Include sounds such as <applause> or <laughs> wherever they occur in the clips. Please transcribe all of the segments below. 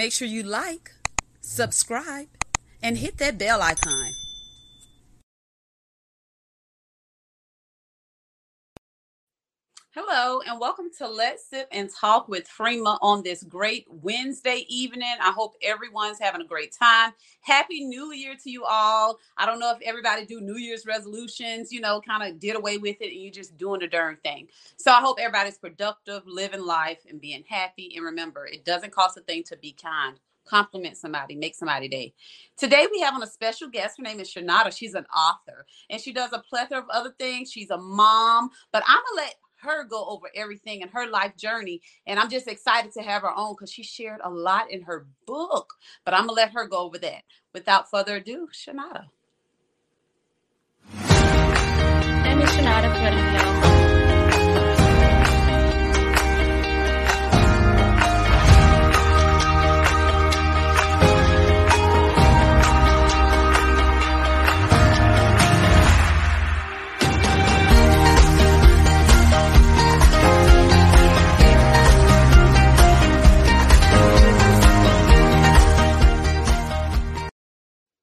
Make sure you like, subscribe, and hit that bell icon. To Let's Sip and Talk with Freema on this great Wednesday evening. I hope everyone's having a great time. Happy New Year to you all. I don't know if everybody do New Year's resolutions, you know, kind of did away with it and you're just doing the darn thing. So I hope everybody's productive, living life, and being happy. And remember, it doesn't cost a thing to be kind compliment somebody, make somebody day. Today we have on a special guest. Her name is Shanada. She's an author and she does a plethora of other things. She's a mom, but I'm gonna let her go over everything in her life journey. And I'm just excited to have her on because she shared a lot in her book. But I'm gonna let her go over that. Without further ado, Shanada. I'm Shanada Cunningham.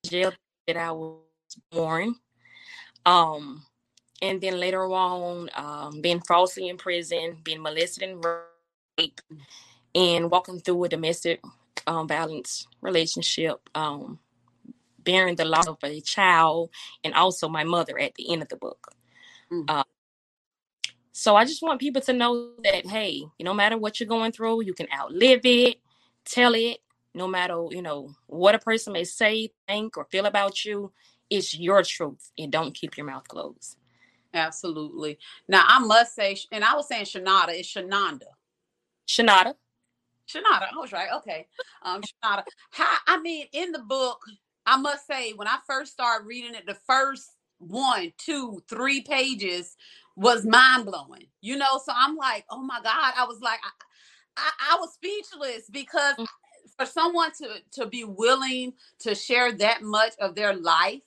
Jail that I was born. Um, and then later on, um, being falsely in prison, being molested and raped, and walking through a domestic um, violence relationship, um, bearing the loss of a child, and also my mother at the end of the book. Mm. Uh, so I just want people to know that, hey, no matter what you're going through, you can outlive it, tell it, no matter you know what a person may say think or feel about you it's your truth and don't keep your mouth closed. Absolutely. Now i must say and i was saying shanada it's shananda shanada? Shanada i was right okay. Um shanada. How i mean in the book i must say when i first started reading it the first one two three pages was mind-blowing you know so i'm like oh my god i was like I, I, I was speechless because mm for someone to to be willing to share that much of their life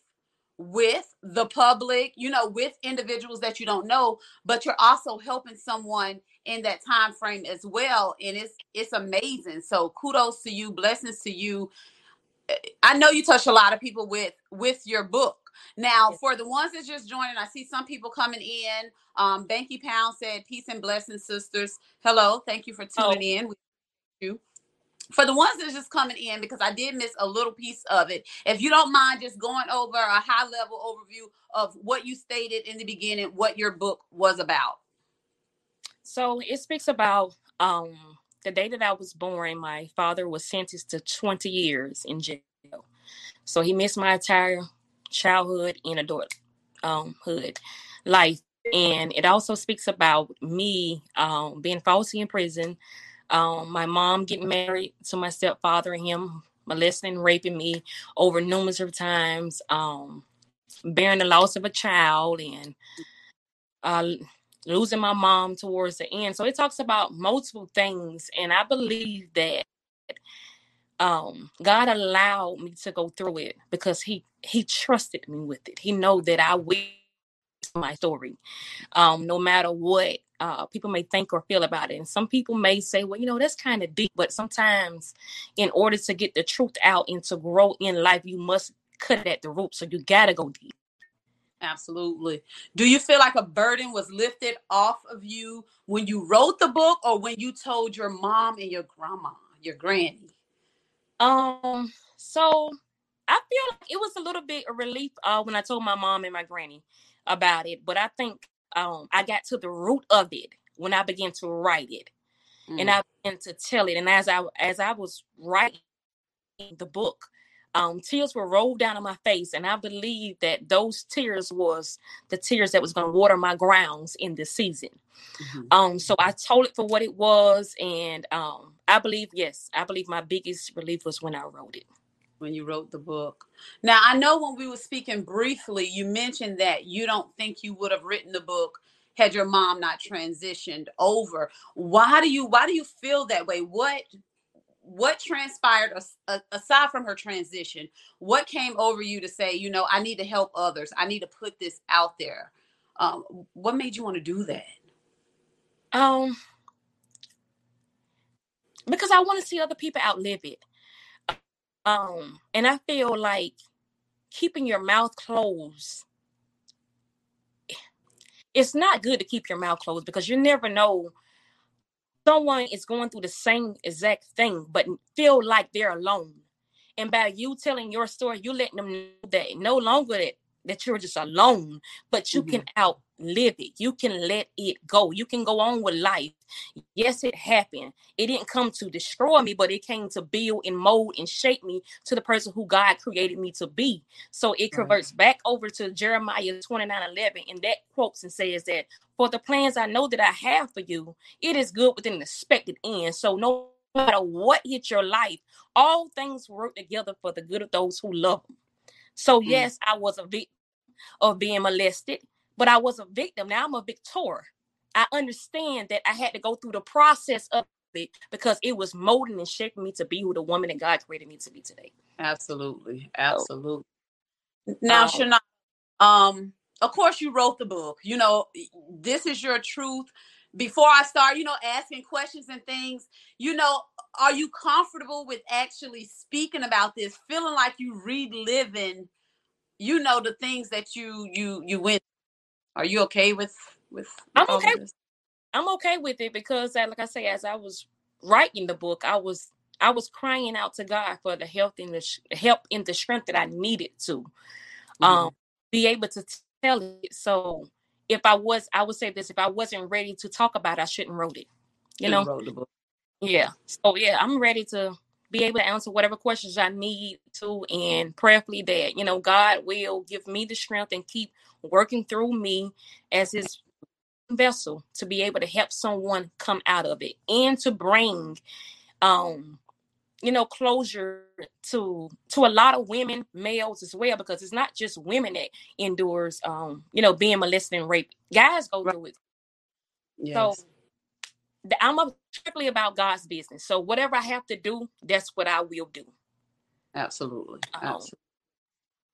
with the public you know with individuals that you don't know but you're also helping someone in that time frame as well and it's it's amazing. So kudos to you blessings to you. Eh, i know you touch a lot of people with with your book. Now for the ones that's just joining i see some people coming in. Um banky pound said peace and blessings sisters. Hello thank you for tuning oh. in you for the ones that's just coming in because I did miss a little piece of it. If you don't mind just going over a high level overview of what you stated in the beginning, what your book was about. So it speaks about um, the day that I was born. My father was sentenced to 20 years in jail. So he missed my entire childhood and adulthood um, life. And it also speaks about me um, being falsely in prison um, my mom getting married to my stepfather and him molesting raping me over numerous of times, um, bearing the loss of a child and uh, losing my mom towards the end. So it talks about multiple things. And I believe that um, God allowed me to go through it because he he trusted me with it. He know that I will my story. Um, no matter what uh, people may think or feel about it. And some people may say, well, you know, that's kind of deep. But sometimes, in order to get the truth out and to grow in life, you must cut it at the root. So you got to go deep. Absolutely. Do you feel like a burden was lifted off of you when you wrote the book or when you told your mom and your grandma, your granny? Um, so I feel like it was a little bit of relief uh, when I told my mom and my granny about it, but I think um, I got to the root of it when I began to write it, mm. and I began to tell it. And as I as I was writing the book, um, tears were rolled down on my face, and I believe that those tears was the tears that was going to water my grounds in this season. Mm-hmm. Um, so I told it for what it was, and um, I believe yes, I believe my biggest relief was when I wrote it when you wrote the book. Now, I know when we were speaking briefly, you mentioned that you don't think you would have written the book had your mom not transitioned over. Why do you why do you feel that way? What what transpired aside from her transition? What came over you to say, you know, I need to help others. I need to put this out there. Um, what made you want to do that? Um, because I want to see other people outlive it. Um, and I feel like keeping your mouth closed. It's not good to keep your mouth closed because you never know someone is going through the same exact thing, but feel like they're alone. And by you telling your story, you letting them know that no longer that that you're just alone, but you mm-hmm. can outlive it. You can let it go. You can go on with life. Yes, it happened. It didn't come to destroy me, but it came to build and mold and shape me to the person who God created me to be. So it converts back over to Jeremiah 29 11, and that quotes and says that for the plans I know that I have for you, it is good with an expected end. So no matter what hits your life, all things work together for the good of those who love them. So, mm. yes, I was a victim of being molested, but I was a victim. Now I'm a victor. I understand that I had to go through the process of it because it was molding and shaping me to be who the woman that God created me to be today. Absolutely. Absolutely. So, now, um, Shana, um, of course you wrote the book. You know, this is your truth. Before I start, you know, asking questions and things, you know, are you comfortable with actually speaking about this, feeling like you reliving, you know, the things that you you you went? Are you okay with with? I'm okay. I'm okay with it because, like I say, as I was writing the book, I was I was crying out to God for the health and the sh- help and the strength that I needed to mm-hmm. um, be able to tell it. So if I was, I would say this: if I wasn't ready to talk about, it, I shouldn't wrote it. You know, yeah. So yeah, I'm ready to be able to answer whatever questions I need to, and prayerfully that you know God will give me the strength and keep working through me as His vessel to be able to help someone come out of it and to bring um you know closure to to a lot of women males as well because it's not just women that endures um you know being molested and raped guys go through it yes. so I'm a, strictly about God's business. So whatever I have to do, that's what I will do. Absolutely. Um, Absolutely.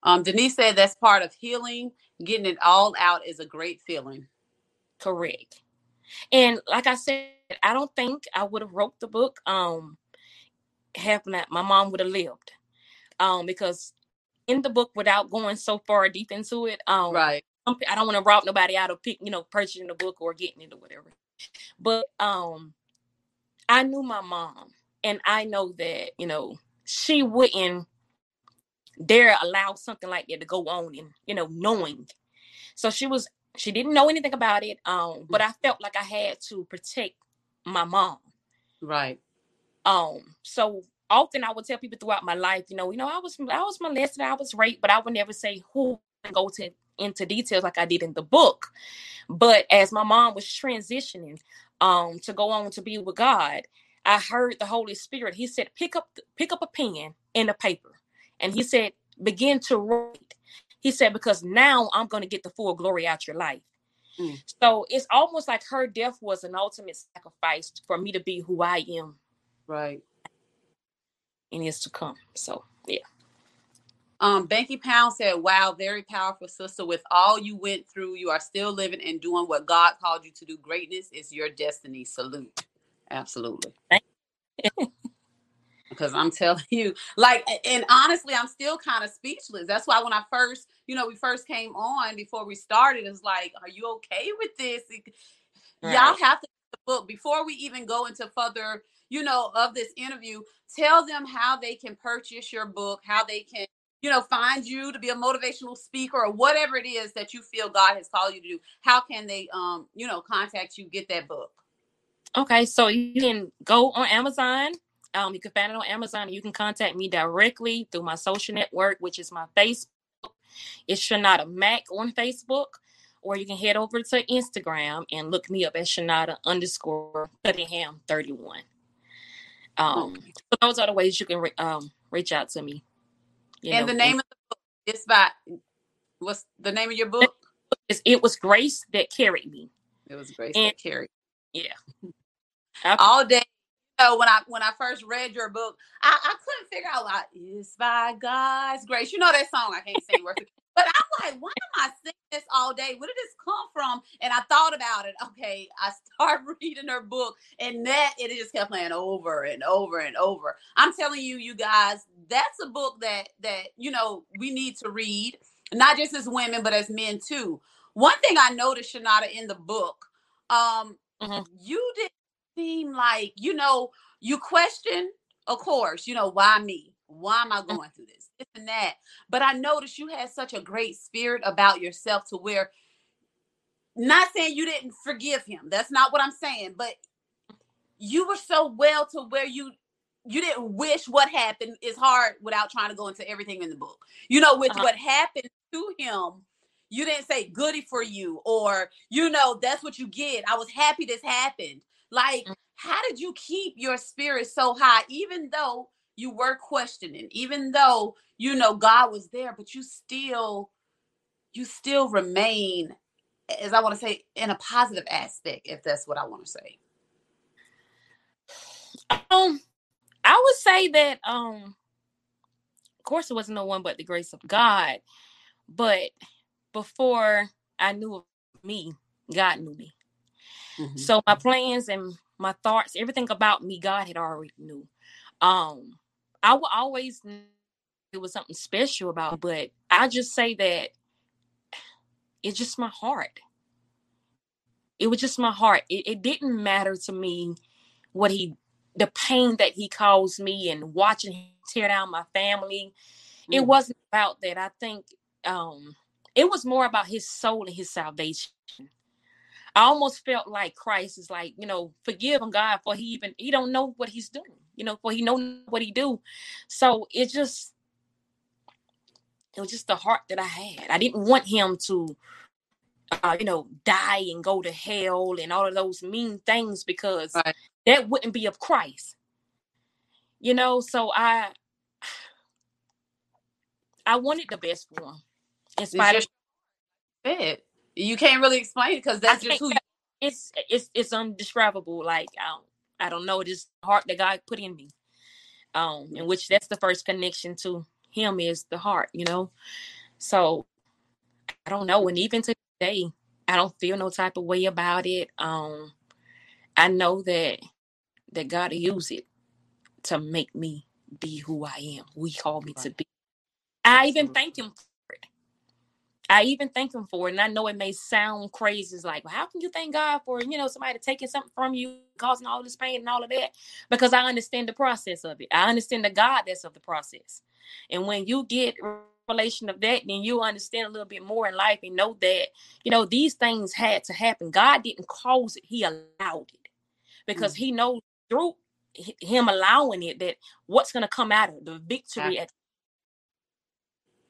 Um, Denise said that's part of healing. Getting it all out is a great feeling. Correct. And like I said, I don't think I would have wrote the book. Um, have not my mom would have lived. Um, because in the book, without going so far deep into it, um, right. I don't want to rob nobody out of pick, you know, purchasing the book or getting it or whatever. But um I knew my mom and I know that, you know, she wouldn't dare allow something like that to go on and, you know, knowing. So she was she didn't know anything about it. Um, but I felt like I had to protect my mom. Right. Um, so often I would tell people throughout my life, you know, you know, I was I was molested, I was raped, but I would never say who and go to into details like I did in the book. But as my mom was transitioning um to go on to be with God, I heard the Holy Spirit. He said, "Pick up pick up a pen and a paper," and he said, "Begin to write." He said, "Because now I'm going to get the full glory out your life." Mm. So it's almost like her death was an ultimate sacrifice for me to be who I am. Right. And is to come. So yeah. Um, Banky Pound said, Wow, very powerful, sister. With all you went through, you are still living and doing what God called you to do. Greatness is your destiny. Salute. Absolutely. <laughs> because I'm telling you, like, and honestly, I'm still kind of speechless. That's why when I first, you know, we first came on before we started, it's like, Are you okay with this? Right. Y'all have to the book before we even go into further, you know, of this interview. Tell them how they can purchase your book, how they can you know, find you to be a motivational speaker or whatever it is that you feel God has called you to do, how can they, um, you know, contact you, get that book? Okay, so you can go on Amazon. Um, you can find it on Amazon. You can contact me directly through my social network, which is my Facebook. It's Shanada Mac on Facebook, or you can head over to Instagram and look me up at Shanada underscore Cunningham 31. Um, so those are the ways you can re- um, reach out to me. You and know, the name of the book is by what's the name of your book? It was Grace that carried me. It was Grace and, that carried. Yeah. All day. Know, when I when I first read your book, I, I couldn't figure out like it's by God's grace. You know that song I can't sing worth But I'm like, why am I singing this all day? Where did this come from? And I thought about it. Okay, I start <laughs> reading her book, and that it just kept playing over and over and over. I'm telling you, you guys, that's a book that that you know we need to read, not just as women but as men too. One thing I noticed, Shanada, in the book, um, mm-hmm. you didn't seem like you know you question, of course, you know why me, why am I mm-hmm. going through this, this and that. But I noticed you had such a great spirit about yourself to where not saying you didn't forgive him. That's not what I'm saying, but you were so well to where you you didn't wish what happened is hard without trying to go into everything in the book. You know, with uh-huh. what happened to him, you didn't say goody for you or you know, that's what you get. I was happy this happened. Like, mm-hmm. how did you keep your spirit so high even though you were questioning, even though you know God was there, but you still you still remain as I want to say in a positive aspect if that's what I want to say. Um, I would say that um, of course, it wasn't no one but the grace of God. But before I knew of me, God knew me. Mm-hmm. So my plans and my thoughts, everything about me, God had already knew. Um, I will always it was something special about, it, but I just say that it's just my heart. It was just my heart. It, it didn't matter to me what he the pain that he caused me and watching him tear down my family. Mm. It wasn't about that. I think um it was more about his soul and his salvation. I almost felt like Christ is like, you know, forgive him, God, for he even he don't know what he's doing, you know, for he know what he do. So it just it was just the heart that I had. I didn't want him to uh, you know, die and go to hell and all of those mean things because right that wouldn't be of Christ. You know, so I I wanted the best for him. In spite of it. You can't really explain it because that's just who you- it's it's it's undescribable. Like I don't I don't know, it's heart that God put in me. Um, in which that's the first connection to him is the heart, you know. So I don't know, and even today, I don't feel no type of way about it. Um, I know that that God use it to make me be who I am, We He called me right. to be. I even thank Him. I even thank Him for it. And I know it may sound crazy. It's like, well, how can you thank God for, you know, somebody taking something from you, causing all this pain and all of that? Because I understand the process of it. I understand the God that's of the process. And when you get revelation of that, then you understand a little bit more in life and know that, you know, these things had to happen. God didn't cause it, He allowed it because mm-hmm. He knows through him allowing it that what's going to come out of the victory at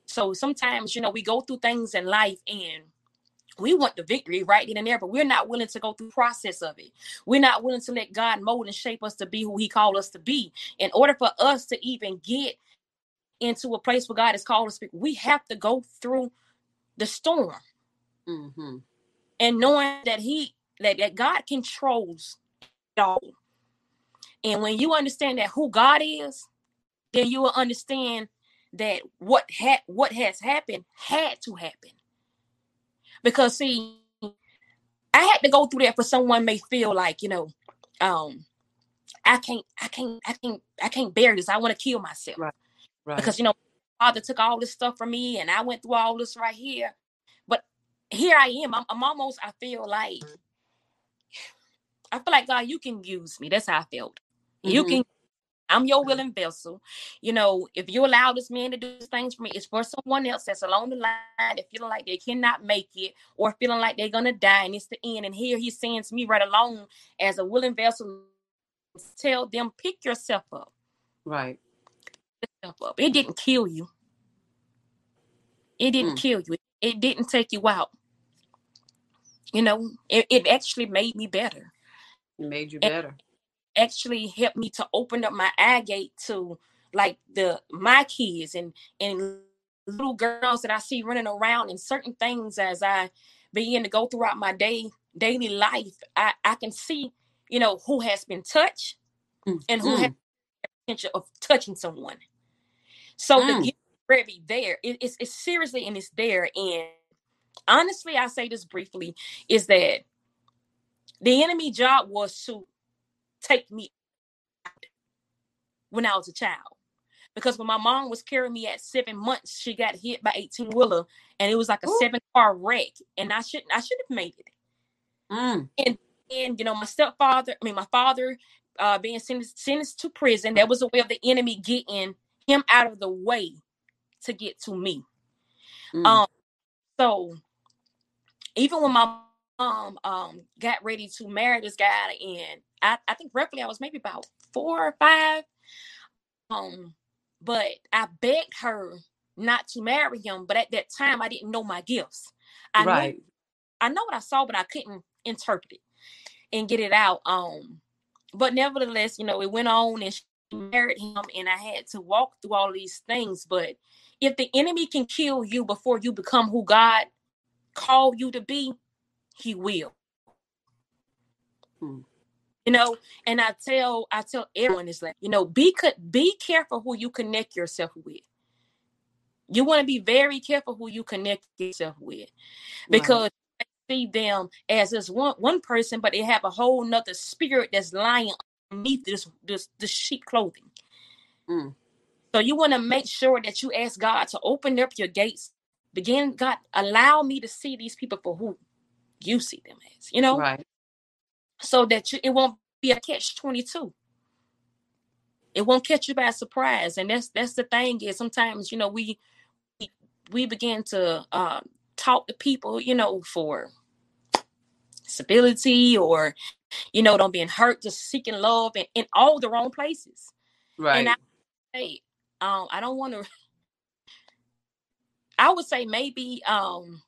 so sometimes you know we go through things in life and we want the victory right in and there, but we're not willing to go through the process of it. We're not willing to let God mold and shape us to be who He called us to be. In order for us to even get into a place where God has called us, we have to go through the storm. Mm-hmm. And knowing that He that, that God controls it all. And when you understand that who God is, then you will understand that what had what has happened had to happen. Because see, I had to go through that for someone may feel like, you know, um, I can't, I can't, I can't, I can't bear this. I want to kill myself. Right. Right. Because you know, father took all this stuff from me and I went through all this right here. But here I am. I'm, I'm almost, I feel like I feel like God, you can use me. That's how I felt. Mm-hmm. You can I'm your willing vessel. You know, if you allow this man to do things for me, it's for someone else that's along the line that feeling like they cannot make it or feeling like they're gonna die and it's the end. And here he sends me right along as a willing vessel. Tell them, pick yourself up. Right. Yourself up. It didn't kill you. It didn't mm. kill you. It didn't take you out. You know, it, it actually made me better. It made you better. And, actually helped me to open up my eye gate to like the my kids and and little girls that I see running around and certain things as I begin to go throughout my day daily life, I, I can see, you know, who has been touched mm. and who mm. has potential of touching someone. So mm. the very there, it, it's, it's seriously and it's there. And honestly, I say this briefly, is that the enemy job was to take me out when I was a child. because when my mom was carrying me at seven months, she got hit by 18 wheeler and it was like a Ooh. seven car wreck. And I shouldn't I should have made it. Mm. And and you know, my stepfather, I mean my father uh being sentenced, sentenced to prison, that was a way of the enemy getting him out of the way to get to me. Mm. Um so even when my mom um got ready to marry this guy and I, I think roughly I was maybe about four or five. Um, but I begged her not to marry him. But at that time, I didn't know my gifts. I right. Knew, I know what I saw, but I couldn't interpret it and get it out. Um, but nevertheless, you know, it went on and she married him, and I had to walk through all these things. But if the enemy can kill you before you become who God called you to be, he will. Hmm you know and i tell i tell everyone is like you know be be careful who you connect yourself with you want to be very careful who you connect yourself with because right. see them as this one one person but they have a whole nother spirit that's lying underneath this this this sheep clothing mm. so you want to make sure that you ask god to open up your gates begin god allow me to see these people for who you see them as you know? Right. So that you, it won't be a catch 22 it won't catch you by surprise and that's that's the thing is sometimes you know we we, we begin to uh, talk to people you know for stability or you know don't being hurt just seeking love and in all the wrong places. Right and I, hey um i don't want to <laughs> i would say maybe um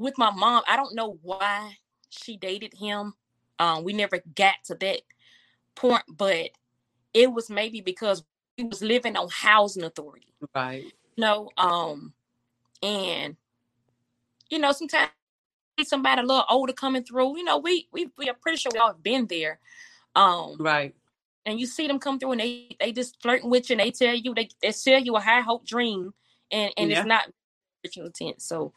with my mom i don't know why she dated him. Um, we never got to that point, but it was maybe because we was living on housing authority. Right. You know, um, and you know, sometimes somebody a little older coming through, you know, we we we are pretty sure we all have been there. Um right. And you see them come through and they they just flirting with you and they tell you they, they sell you a high hope dream and and yeah. it's not original intent. So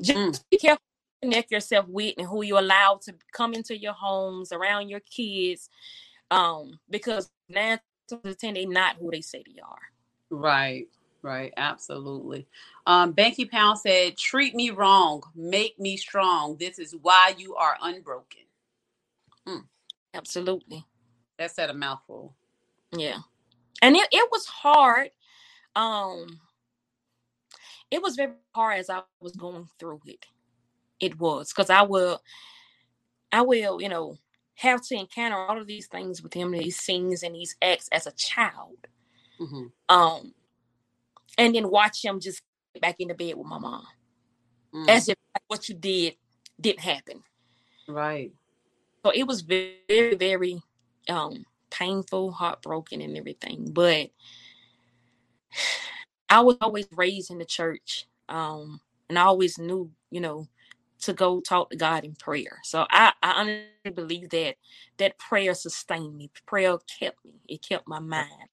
just mm. be careful connect yourself with and who you allow to come into your homes around your kids um because nine to ten they not who they say they are. Right right absolutely. Um banky pound said treat me wrong make me strong. This is why you are unbroken. Hmm. absolutely. That's at a mouthful. Yeah. And it, it was hard um it was very hard as i was going through it it was because I will, I will, you know, have to encounter all of these things with him, these scenes and these acts as a child, mm-hmm. um, and then watch him just get back into bed with my mom, mm. as if what you did didn't happen. Right. So it was very, very um, painful, heartbroken, and everything. But I was always raised in the church, um, and I always knew, you know, to go talk to God in prayer. So I, I honestly believe that that prayer sustained me. Prayer kept me. It kept my mind.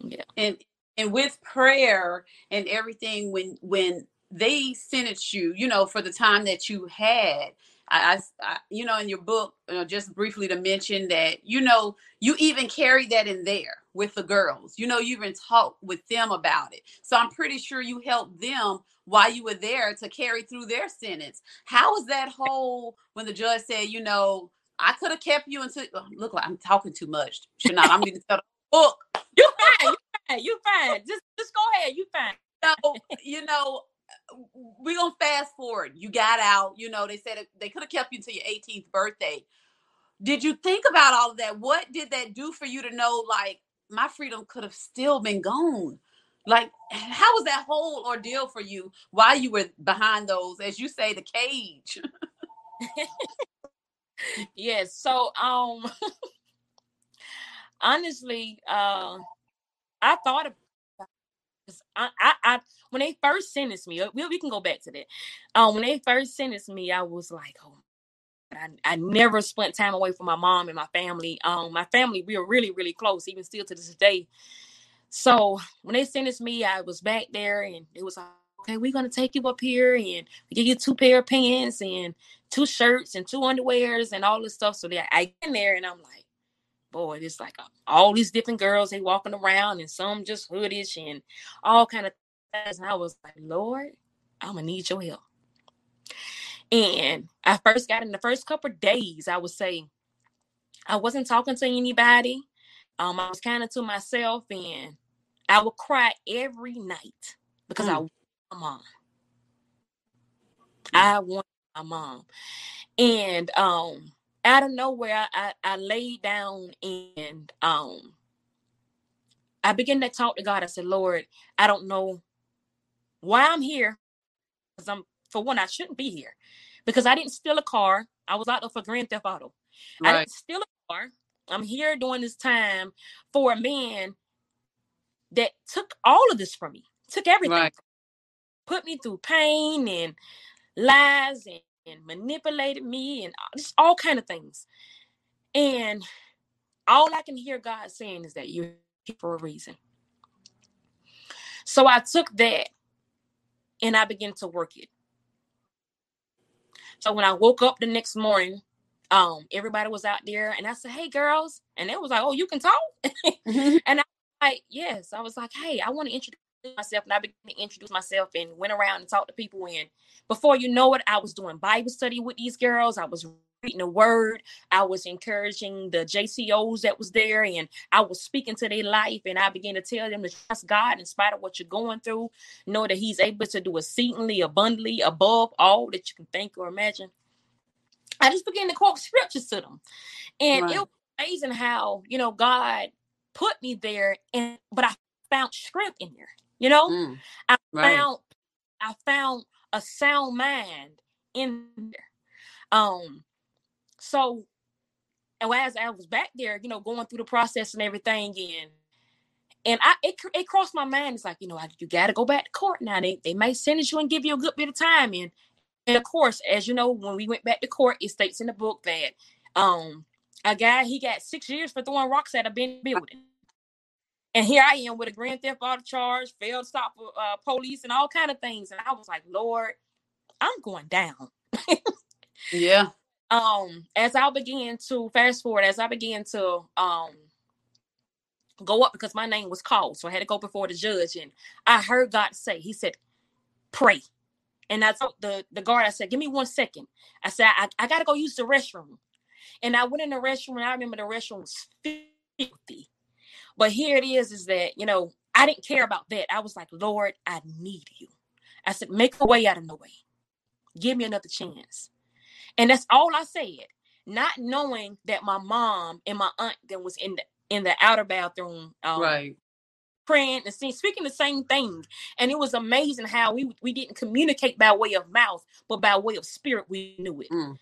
Yeah. And and with prayer and everything when when they sentenced you, you know, for the time that you had, I, I, you know, in your book, you know, just briefly to mention that, you know, you even carried that in there with the girls. You know, you even talked with them about it. So I'm pretty sure you helped them while you were there to carry through their sentence. How was that whole when the judge said, you know, I could have kept you until oh, look like I'm talking too much. Should not. I'm going to tell the book. You're fine. You fine. You fine. Just just go ahead. You're fine. So you know, we're gonna fast forward. You got out. You know, they said they could have kept you until your 18th birthday. Did you think about all of that? What did that do for you to know, like, my freedom could have still been gone? Like, how was that whole ordeal for you while you were behind those, as you say, the cage? <laughs> yes. So, um, <laughs> honestly, uh, I thought I, I, I, when they first sentenced me, uh, we, we can go back to that. Um, when they first sentenced me, I was like, oh, I, I never spent time away from my mom and my family. Um, my family, we were really, really close, even still to this day. So when they sentenced me, I was back there and it was like, okay, we're gonna take you up here and we give you two pair of pants and two shirts and two underwears and all this stuff. So that I get in there and I'm like, boy, it's like all these different girls they walking around, and some just hoodish and all kind of things. And I was like, Lord, I'm gonna need your help. And I first got in the first couple days, I would say I wasn't talking to anybody. Um, I was kind of to myself, and I would cry every night because mm. I want my mom. Mm. I want my mom, and um, out of nowhere, I, I laid down and um, I began to talk to God. I said, Lord, I don't know why I'm here. Because I'm for one, I shouldn't be here. Because I didn't steal a car. I was out there for Grand Theft Auto. Right. I didn't steal a car. I'm here during this time for a man that took all of this from me, took everything, right. put me through pain and lies and and manipulated me and just all kind of things. And all I can hear God saying is that you're here for a reason. So I took that and I began to work it. So when I woke up the next morning, um, everybody was out there and I said, Hey girls, and they was like, Oh, you can talk? <laughs> Mm-hmm. and I was like, Yes. I was like, Hey, I want to introduce myself and I began to introduce myself and went around and talked to people. And before you know it, I was doing Bible study with these girls. I was reading the word. I was encouraging the JCOs that was there and I was speaking to their life. And I began to tell them to trust God in spite of what you're going through. Know that He's able to do exceedingly abundantly above all that you can think or imagine. I just began to quote scriptures to them. And right. it was amazing how, you know, God put me there and but I found strength in there. You know, mm, I right. found I found a sound mind in there. Um, so and as I was back there, you know, going through the process and everything, and and I it, it crossed my mind. It's like you know, you got to go back to court now. They they may sentence you and give you a good bit of time. And and of course, as you know, when we went back to court, it states in the book that um a guy he got six years for throwing rocks at a building. And here I am with a grand theft auto charge, failed stop uh, police, and all kind of things. And I was like, Lord, I'm going down. yeah. <laughs> Um, as I began to fast forward, as I began to um go up because my name was called, so I had to go before the judge, and I heard God say, He said, "Pray." And I told the the guard, I said, "Give me one second. I said, "I, I got to go use the restroom." And I went in the restroom, and I remember the restroom was filthy. But here it is, is that, you know, I didn't care about that. I was like, Lord, I need you. I said, make a way out of no way. Give me another chance. And that's all I said. Not knowing that my mom and my aunt that was in the in the outer bathroom um, right praying and seeing, speaking the same thing. And it was amazing how we we didn't communicate by way of mouth, but by way of spirit, we knew it. Mm.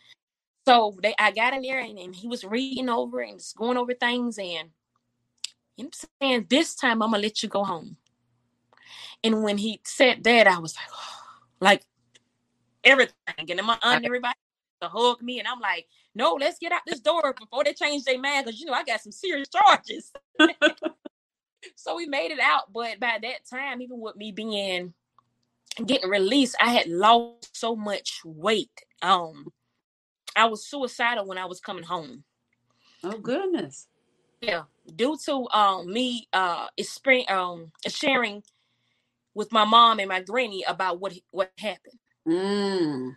So they I got in there and, and he was reading over and just going over things and I'm saying? This time I'm gonna let you go home. And when he said that, I was like, oh, <sighs> like everything. And then my aunt, everybody to hug me, and I'm like, no, let's get out this door before they change their mind, because you know I got some serious charges. <laughs> <laughs> so we made it out, but by that time, even with me being getting released, I had lost so much weight. Um, I was suicidal when I was coming home. Oh goodness. Yeah, due to um me uh experience, um sharing with my mom and my granny about what what happened. Mm.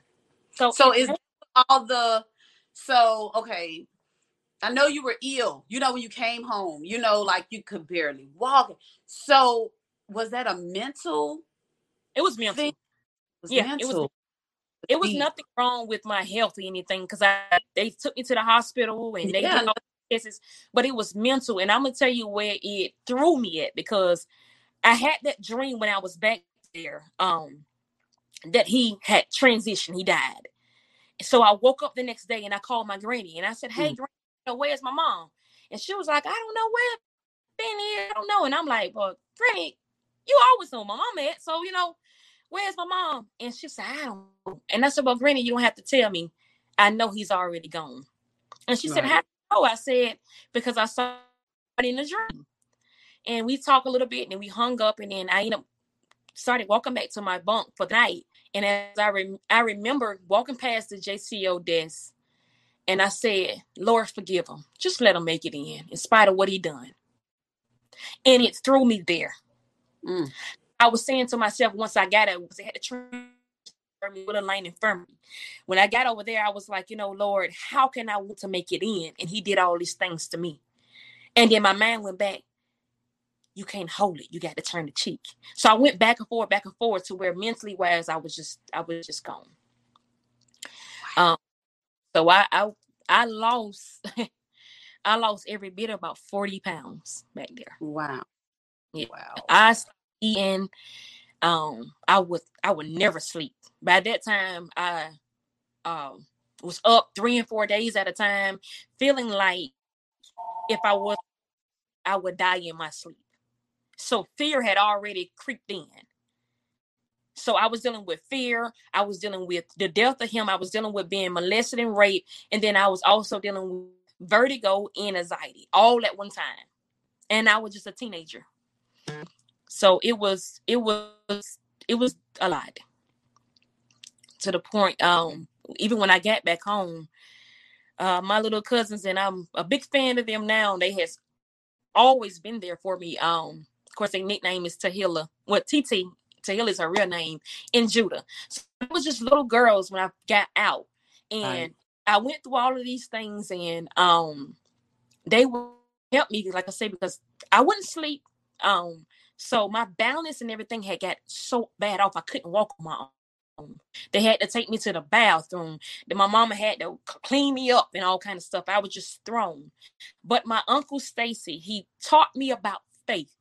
So so is all the so okay. I know you were ill. You know when you came home. You know like you could barely walk. So was that a mental? It was mental. Thing? It was yeah, mental. it was. It was nothing wrong with my health or anything because I they took me to the hospital and they yeah. did all but it was mental. And I'm gonna tell you where it threw me at because I had that dream when I was back there, um, that he had transitioned, he died. So I woke up the next day and I called my granny and I said, Hey, mm. granny, where's my mom? And she was like, I don't know where here. I don't know. And I'm like, Well, granny, you always know my mom at. So, you know, where's my mom? And she said, I don't know. And I said, Well, granny, you don't have to tell me. I know he's already gone. And she right. said, How Oh, I said, because I saw it in a dream. And we talked a little bit and we hung up and then I ended up started walking back to my bunk for the night. And as I rem- I remember walking past the JCO desk and I said, Lord, forgive him. Just let him make it in, in spite of what he done. And it threw me there. Mm. I was saying to myself once I got it, because I had to transfer me with a lane infirmity. When I got over there, I was like, you know, Lord, how can I want to make it in? And he did all these things to me. And then my mind went back. You can't hold it. You got to turn the cheek. So I went back and forth, back and forth to where mentally wise I was just, I was just gone. Um, so I I I lost <laughs> I lost every bit of about 40 pounds back there. Wow. Yeah. Wow. I eating um I would I would never sleep. By that time I um was up three and four days at a time, feeling like if I was I would die in my sleep. So fear had already creeped in. So I was dealing with fear. I was dealing with the death of him. I was dealing with being molested and raped. And then I was also dealing with vertigo and anxiety all at one time. And I was just a teenager. So it was, it was, it was a lot. To the point, um, even when I got back home, uh, my little cousins and I'm a big fan of them now. They has always been there for me. Um, of course, their nickname is Tahila. What well, TT Tahil is her real name in Judah. So it was just little girls when I got out. And right. I went through all of these things and um they would help me, like I say, because I wouldn't sleep. Um, so my balance and everything had got so bad off I couldn't walk on my own. They had to take me to the bathroom. Then my mama had to clean me up and all kind of stuff. I was just thrown. But my uncle Stacy, he taught me about faith.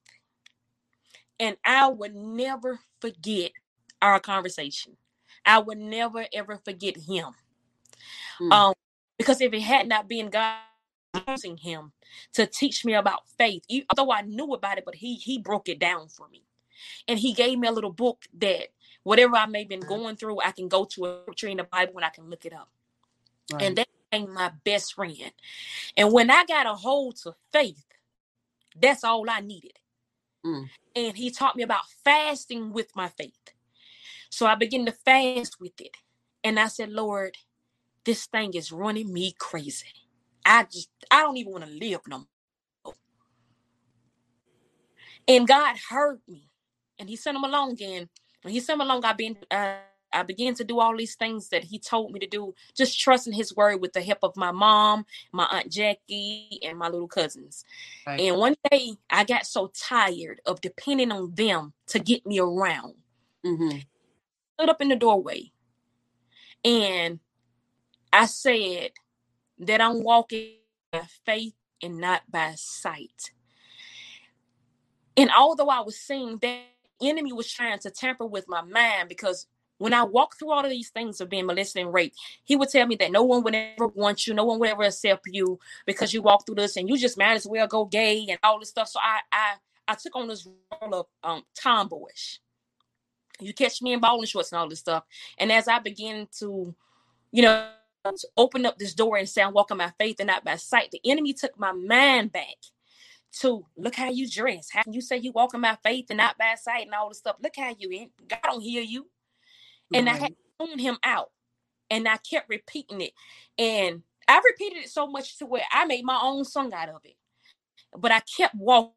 And I would never forget our conversation. I would never ever forget him. Mm. Um, because if it had not been God using him to teach me about faith, even although I knew about it, but he he broke it down for me. And he gave me a little book that whatever I may have been going through, I can go to a scripture in the Bible and I can look it up. Right. And that became my best friend. And when I got a hold to faith, that's all I needed. Mm. And he taught me about fasting with my faith. So I began to fast with it. And I said, Lord, this thing is running me crazy. I just, I don't even want to live no more. And God heard me. And he sent him along again. When he sent him along, I've been uh, I began to do all these things that he told me to do, just trusting his word with the help of my mom, my aunt Jackie, and my little cousins. Right. And one day I got so tired of depending on them to get me around. Mm-hmm. Stood up in the doorway and I said that I'm walking by faith and not by sight. And although I was seeing that enemy was trying to tamper with my mind because when I walk through all of these things of being molested and raped, he would tell me that no one would ever want you, no one would ever accept you because you walk through this and you just might as well go gay and all this stuff. So I I I took on this role of um tomboyish. You catch me in bowling shorts and all this stuff. And as I began to, you know, open up this door and say I'm walking by faith and not by sight, the enemy took my mind back to look how you dress. How can you say you walking by faith and not by sight and all this stuff? Look how you in. God don't hear you. And right. I had thrown him out. And I kept repeating it. And I repeated it so much to where I made my own song out of it. But I kept walking.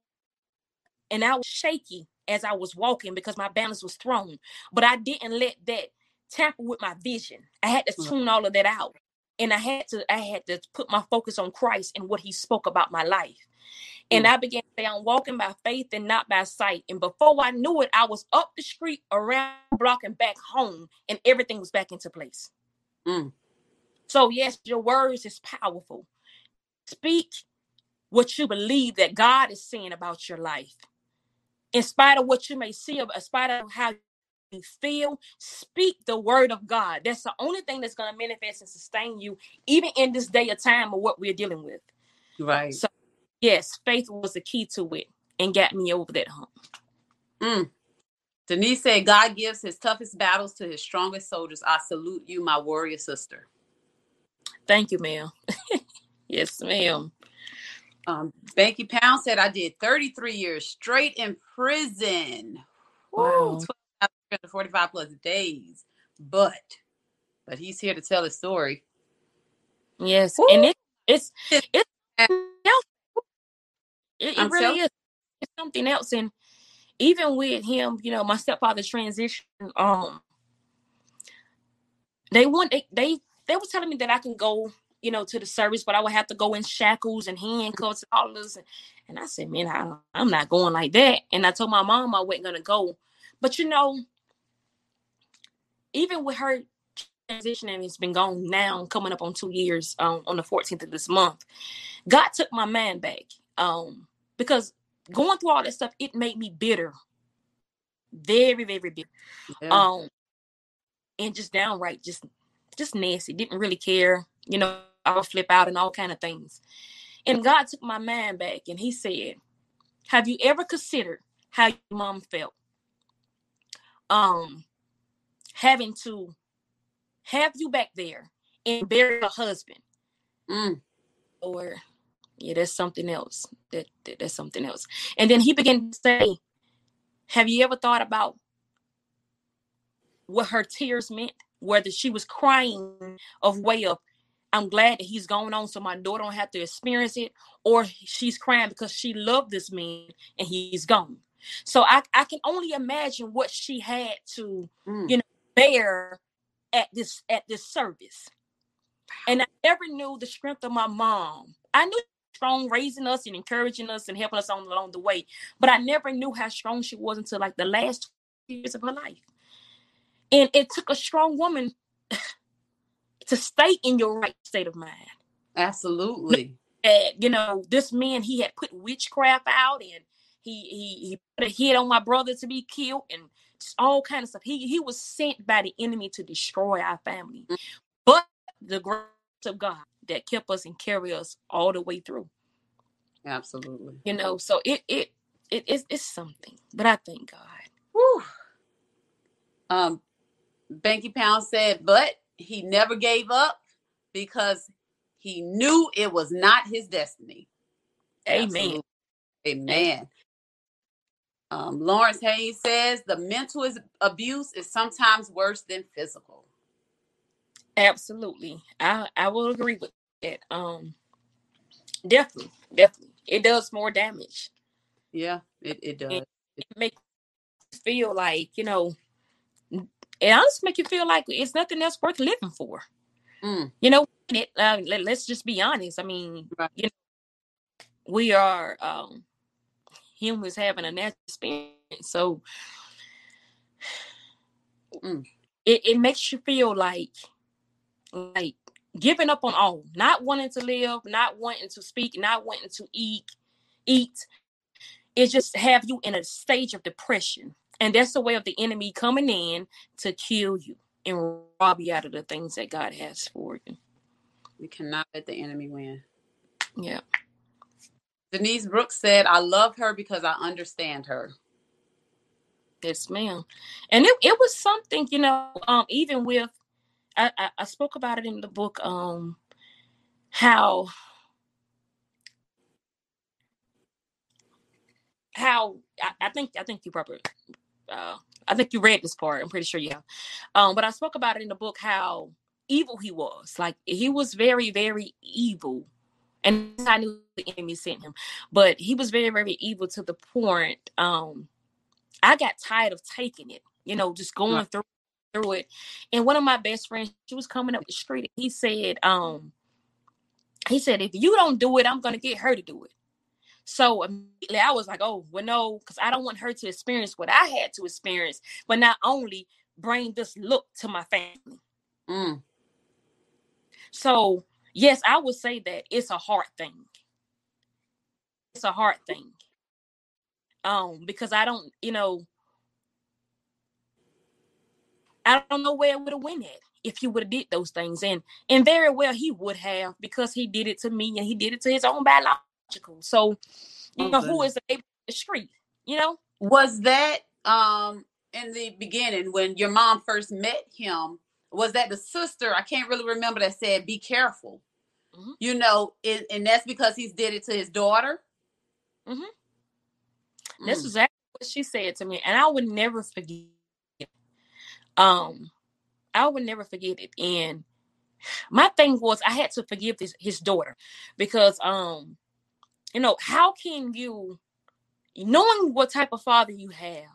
And I was shaky as I was walking because my balance was thrown. But I didn't let that tamper with my vision. I had to tune all of that out. And I had to I had to put my focus on Christ and what he spoke about my life. And mm. I began to say, I'm walking by faith and not by sight. And before I knew it, I was up the street, around the block, and back home, and everything was back into place. Mm. So, yes, your words is powerful. Speak what you believe that God is saying about your life. In spite of what you may see, in spite of how you feel, speak the word of God. That's the only thing that's going to manifest and sustain you, even in this day of time of what we're dealing with. Right. So yes, faith was the key to it and got me over that hump. Mm. Denise said, God gives his toughest battles to his strongest soldiers. I salute you, my warrior sister. Thank you, ma'am. <laughs> yes, ma'am. Um, Banky Pound said, I did 33 years straight in prison. Wow. 45 plus days. But, but he's here to tell his story. Yes, Woo. and it, it's it's it, it really is. It's something else, and even with him, you know, my stepfather transition, um, they want they they they were telling me that I can go, you know, to the service, but I would have to go in shackles and handcuffs and all this. And, and I said, man, I, I'm not going like that. And I told my mom I wasn't gonna go. But you know, even with her transitioning, it's been gone now, coming up on two years um, on the 14th of this month. God took my man back um, because going through all that stuff, it made me bitter, very, very bitter, yeah. um, and just downright, just, just nasty. Didn't really care, you know. I would flip out and all kind of things. And God took my mind back, and He said, "Have you ever considered how your mom felt? Um, having to have you back there and bury a husband. Mm. Or yeah, that's something else. That, that that's something else. And then he began to say, Have you ever thought about what her tears meant? Whether she was crying of way of I'm glad that he's going on so my daughter don't have to experience it, or she's crying because she loved this man and he's gone. So I, I can only imagine what she had to, mm. you know, bear at this at this service. And I never knew the strength of my mom. I knew strong raising us and encouraging us and helping us on along the way, but I never knew how strong she was until like the last years of her life. And it took a strong woman <sighs> to stay in your right state of mind. Absolutely. And, you know, this man he had put witchcraft out and he he he put a hit on my brother to be killed and all kind of stuff. He he was sent by the enemy to destroy our family, but the grace of God that kept us and carry us all the way through. Absolutely. You know, so it it it is it's something, but I thank God. Whew. Um, Banky Pound said, but he never gave up because he knew it was not his destiny. Amen. Absolutely. Amen. Um, Lawrence Hayes says the mental abuse is sometimes worse than physical. Absolutely, I I will agree with that. Um, definitely, definitely, it does more damage. Yeah, it it does. It, it makes you feel like you know, it honestly make you feel like it's nothing else worth living for. Mm. You know, it, uh, let, us just be honest. I mean, right. you know, we are um humans having a natural experience. So mm. it, it makes you feel like like giving up on all, not wanting to live, not wanting to speak, not wanting to eat, eat. It just have you in a stage of depression. And that's the way of the enemy coming in to kill you and rob you out of the things that God has for you. We cannot let the enemy win. Yeah. Denise Brooks said, I love her because I understand her. Yes, ma'am. And it, it was something, you know, um, even with I, I, I spoke about it in the book, um, how how I, I think I think you probably uh, I think you read this part. I'm pretty sure you have. Um, but I spoke about it in the book how evil he was. Like he was very, very evil and I knew the enemy sent him. But he was very, very evil to the point. Um, I got tired of taking it, you know, just going through through it. And one of my best friends, she was coming up the street. He said, um, he said, if you don't do it, I'm gonna get her to do it. So immediately I was like, oh, well, no, because I don't want her to experience what I had to experience, but not only bring this look to my family. Mm. So yes, I would say that it's a hard thing. It's a hard thing. Um, because I don't, you know, I don't know where it would have went at if he would have did those things. And and very well he would have because he did it to me and he did it to his own biological. So, you oh, know, who is the street, you know? Was that um in the beginning when your mom first met him? Was that the sister? I can't really remember that said, be careful. Mm-hmm. You know, and, and, that's because he's did it to his daughter. Mm-hmm. Mm. This is exactly what she said to me, and I would never forget. Um, I would never forget it. And my thing was I had to forgive his, his daughter because um you know how can you knowing what type of father you have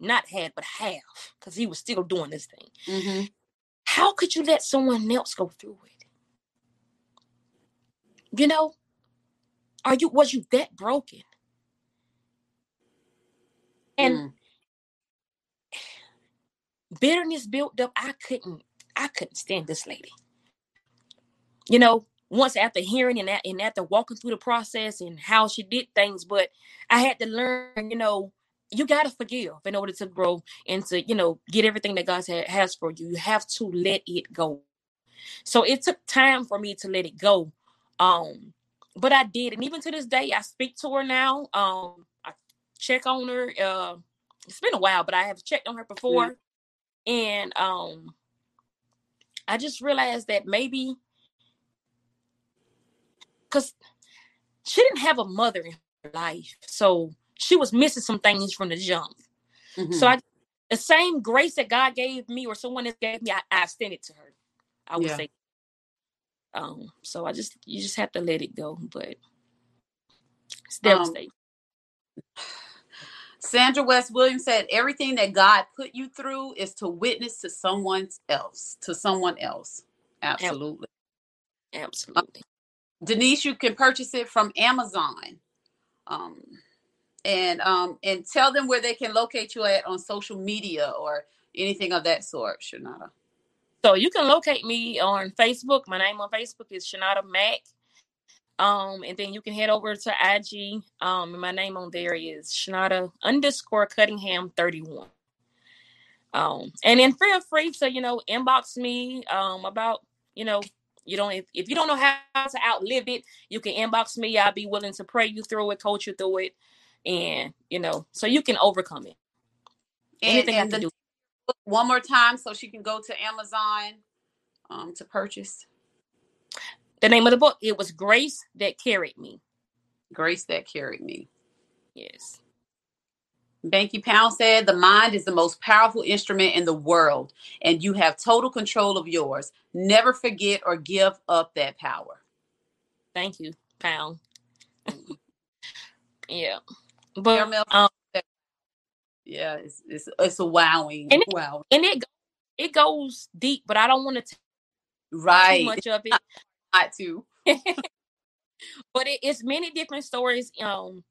not had but have because he was still doing this thing Mm-hmm. how could you let someone else go through it you know are you was you that broken? And Mm. bitterness built up. I couldn't i couldn't stand this lady. You know once after hearing and, and after walking through the process and how she did things but i had to learn you know you got to forgive in order to grow and to you know get everything that god ha- has for you. You have to let it go. So it took time for me to let it go um but i did and even to this day i speak to her now um i check on her uh it's been a while but i have checked on her before and um i just realized that maybe because she didn't have a mother in her life so she was missing some things from the jump Mhm. so i the same grace that god gave me or someone that gave me i, I extended to her i would Yeah. say um so i just you just have to let it go but it's Um, Sandra West Williams said everything that God put you through is to witness to someone else, to someone else. Absolutely. absolutely Denise, you can purchase it from Amazon. Um, and um, and tell them where they can locate you at on social media or anything of that sort, Shanata. So you can locate me on Facebook. My name on Facebook is Shanata Mack. Um, and then you can head over to IG. Um, and my name on there is Shanata underscore Cunningham 31. Um, and then feel free to, you know, inbox me um about, you know, you don't if, if you don't know how to outlive it, you can inbox me. I'll be willing to pray you through it, coach you through it, and you know, so you can overcome it. And, Anything I and can the do. One more time so she can go to Amazon um, to purchase The name of the book, it was Grace That Carried Me. Grace That Carried Me. Yes. Banky Pound said, The mind is the most powerful instrument in the world, and you have total control of yours. Never forget or give up that power. Thank you, Pound. <laughs> yeah. But um yeah, it's, it's, it's a wowing. And it- wow. and it it goes deep, but I don't want to take too Right. much of it. <laughs> Got too, <laughs> but it, it's many different stories um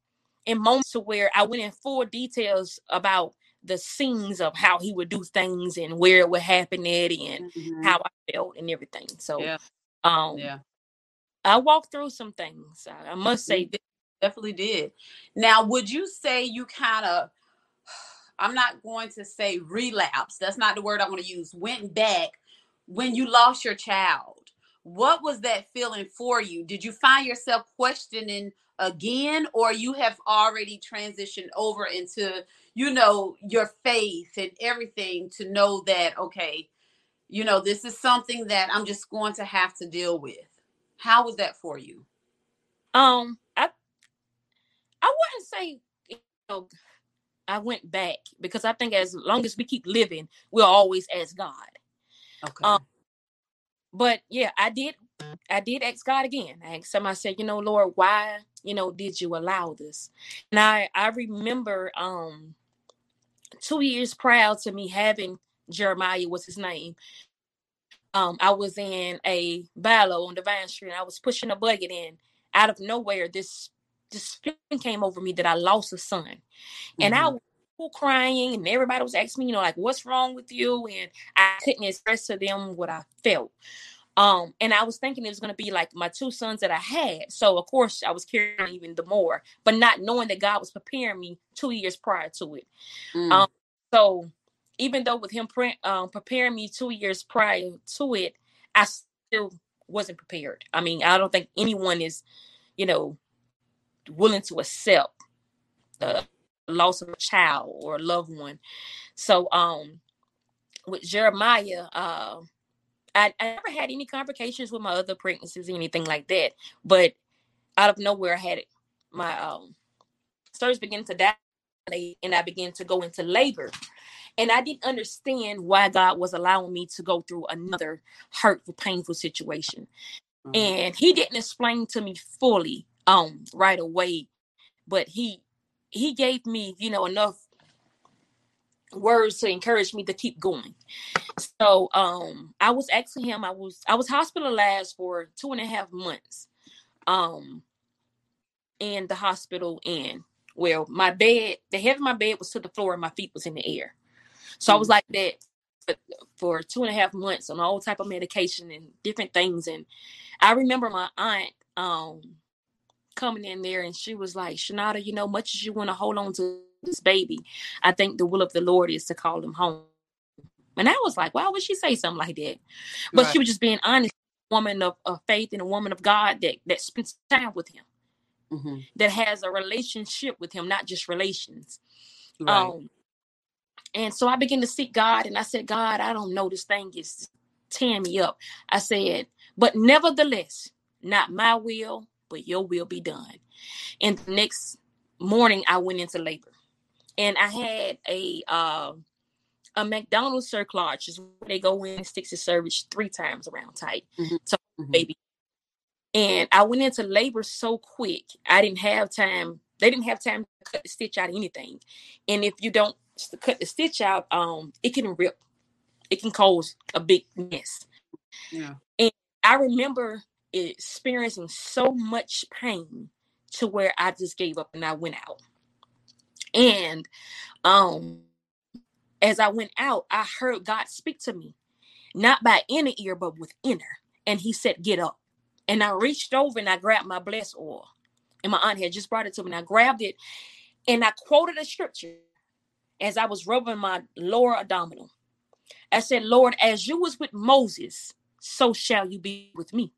in moments to where I went in full details about the scenes of how he would do things and where it would happen at and Mhm. how I felt and everything. So Yeah. um Yeah. I walked through some things. I, I must say definitely did. Now, would you say you kind of, I'm not going to say relapse. That's not the word I want to use. Went back when you lost your child. What was that feeling for you? Did you find yourself questioning again, or you have already transitioned over into, you know, your faith and everything to know that, okay, you know, this is something that I'm just going to have to deal with? How was that for you? um I I wouldn't say you know I went back because I think as long as we keep living, we'll always ask God. Okay. Um, but yeah, I did I did ask God again. I asked him, I said, you know, Lord, why, you know, did you allow this? And I I remember um two years prior to me having Jeremiah was his name. Um, I was in a battle on Divine Street and I was pushing a bucket in out of nowhere. This this feeling came over me that I lost a son. And I Mhm. was crying and everybody was asking me, you know, like what's wrong with you? And I couldn't express to them what I felt. Um, and I was thinking it was gonna be like my two sons that I had. So of course I was carrying even the more, but not knowing that God was preparing me two years prior to it. Mm. Um, So even though with him pre- um, preparing me two years prior to it, I still wasn't prepared. I mean, I don't think anyone is, you know, willing to accept the loss of a child or a loved one. So um with Jeremiah, uh, I, I never had any complications with my other pregnancies or anything like that. But out of nowhere I had it. My um starts beginning to dilate and I began to go into labor. And I didn't understand why God was allowing me to go through another hurtful, painful situation. Mm-hmm. And he didn't explain to me fully um right away, but he he gave me, you know, enough words to encourage me to keep going. So um I was asking him, I was I was hospitalized for two and a half months. Um in the hospital and well, my bed, the head of my bed was to the floor and my feet was in the air. So mm-hmm. I was mm. like that for two and a half months on all type of medication and different things. And I remember my aunt um coming in there and she was like, Shanada, you know, much as you want to hold on to this baby, I think the will of the Lord is to call him home. And I was like, why would she say something like that? But right. she was just being honest, woman of, of faith and a woman of God that that spends time with him mm-hmm. that has a relationship with him, not just relations. Right. Um, and so I began to seek God and I said, God, I don't know. This thing is tearing me up. I said, but nevertheless, not my will, but your will be done. And the next morning I went into labor. And I had a uh, a McDonald's cerclage is where they go in and sticks the cervix three times around tight. Mm-hmm. So mm-hmm. baby and I went into labor so quick, I didn't have time. They didn't have time to cut the stitch out of anything. And if you don't cut the stitch out, um, it can rip. It can cause a big mess. Yeah. And I remember experiencing so much pain to where I just gave up and I went out. And um as I went out, I heard God speak to me, not by inner ear, but with inner. And he said, Get up. And I reached over and I grabbed my blessed oil. And my aunt had just brought it to me. And I grabbed it and I quoted a scripture as I was rubbing my lower abdominal. I said, Lord, as you was with Moses, so shall you be with me.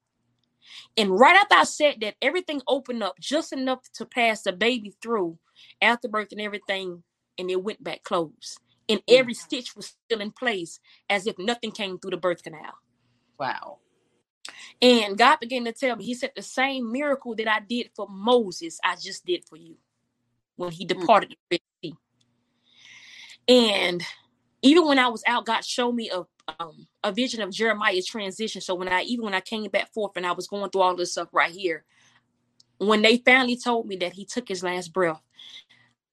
And right after I said that, everything opened up just enough to pass the baby through after birth and everything, and it went back closed. And every stitch was still in place as if nothing came through the birth canal. Wow. And God began to tell me, He said, the same miracle that I did for Moses, I just did for you when he mm. departed mm. the Red Sea. And even when I was out, God showed me a um, a vision of Jeremiah's transition. So when I even when I came back forth and I was going through all this stuff right here, when they finally told me that he took his last breath,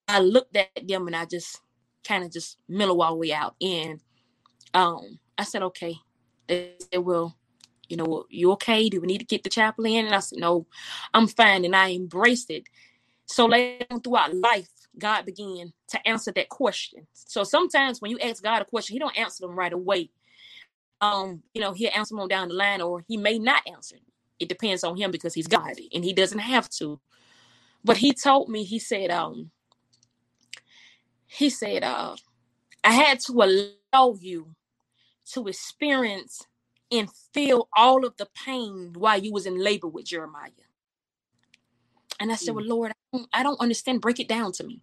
I looked at them and I just kind of just mellow all the way out. And um, I said, okay, they said, well, you know, you okay? Do we need to get the chapel in? And I said, no, I'm fine. And I embraced it. So later on throughout life, God began to answer that question. So sometimes when you ask God a question, he don't answer them right away. Um, you know, he'll answer them down the line or he may not answer. It depends on him because he's God and he doesn't have to. But he told me, he said, um, he said, uh, I had to allow you to experience and feel all of the pain while you was in labor with Jeremiah. And I said, mm. Well, Lord, I don't, I don't understand. Break it down to me.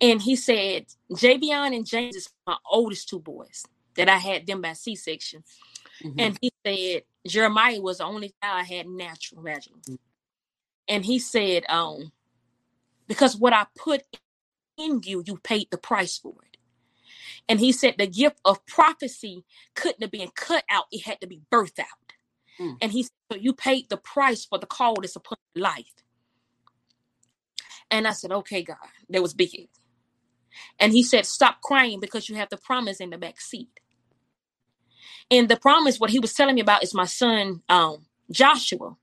And he said, Javion and James is my oldest two boys that I had them by C-section. Mm-hmm. And he said, Jeremiah was the only child I had natural vaginal. Mm-hmm. And he said, um, because what I put in you, you paid the price for it. And he said the gift of prophecy couldn't have been cut out, it had to be birthed out. Mm. And he said, So you paid the price for the call that's upon life. And I said, Okay, God, that was big. And he said, Stop crying because you have the promise in the back seat. And the promise, what he was telling me about is my son um, Joshua.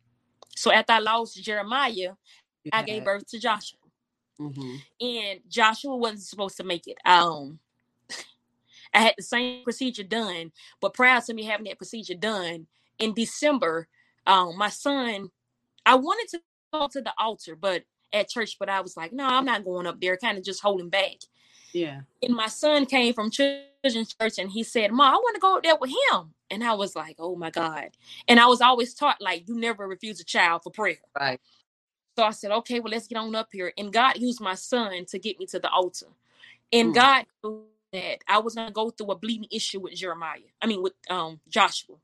So after I lost Jeremiah, yeah. I gave birth to Joshua. Mm-hmm. And Joshua wasn't supposed to make it. Um, I had the same procedure done, but prior to me having that procedure done in December, um, my son, I wanted to go to the altar, but at church, but I was like, no, I'm not going up there, kind of just holding back. Yeah. And my son came from children's church and he said, Ma, I want to go up there with him. And I was like, oh my God. And I was always taught, like, you never refuse a child for prayer. Right. So I said, okay, well, let's get on up here. And God used my son to get me to the altar. And mm. God that I was gonna go through a bleeding issue with Jeremiah. I mean with um Joshua.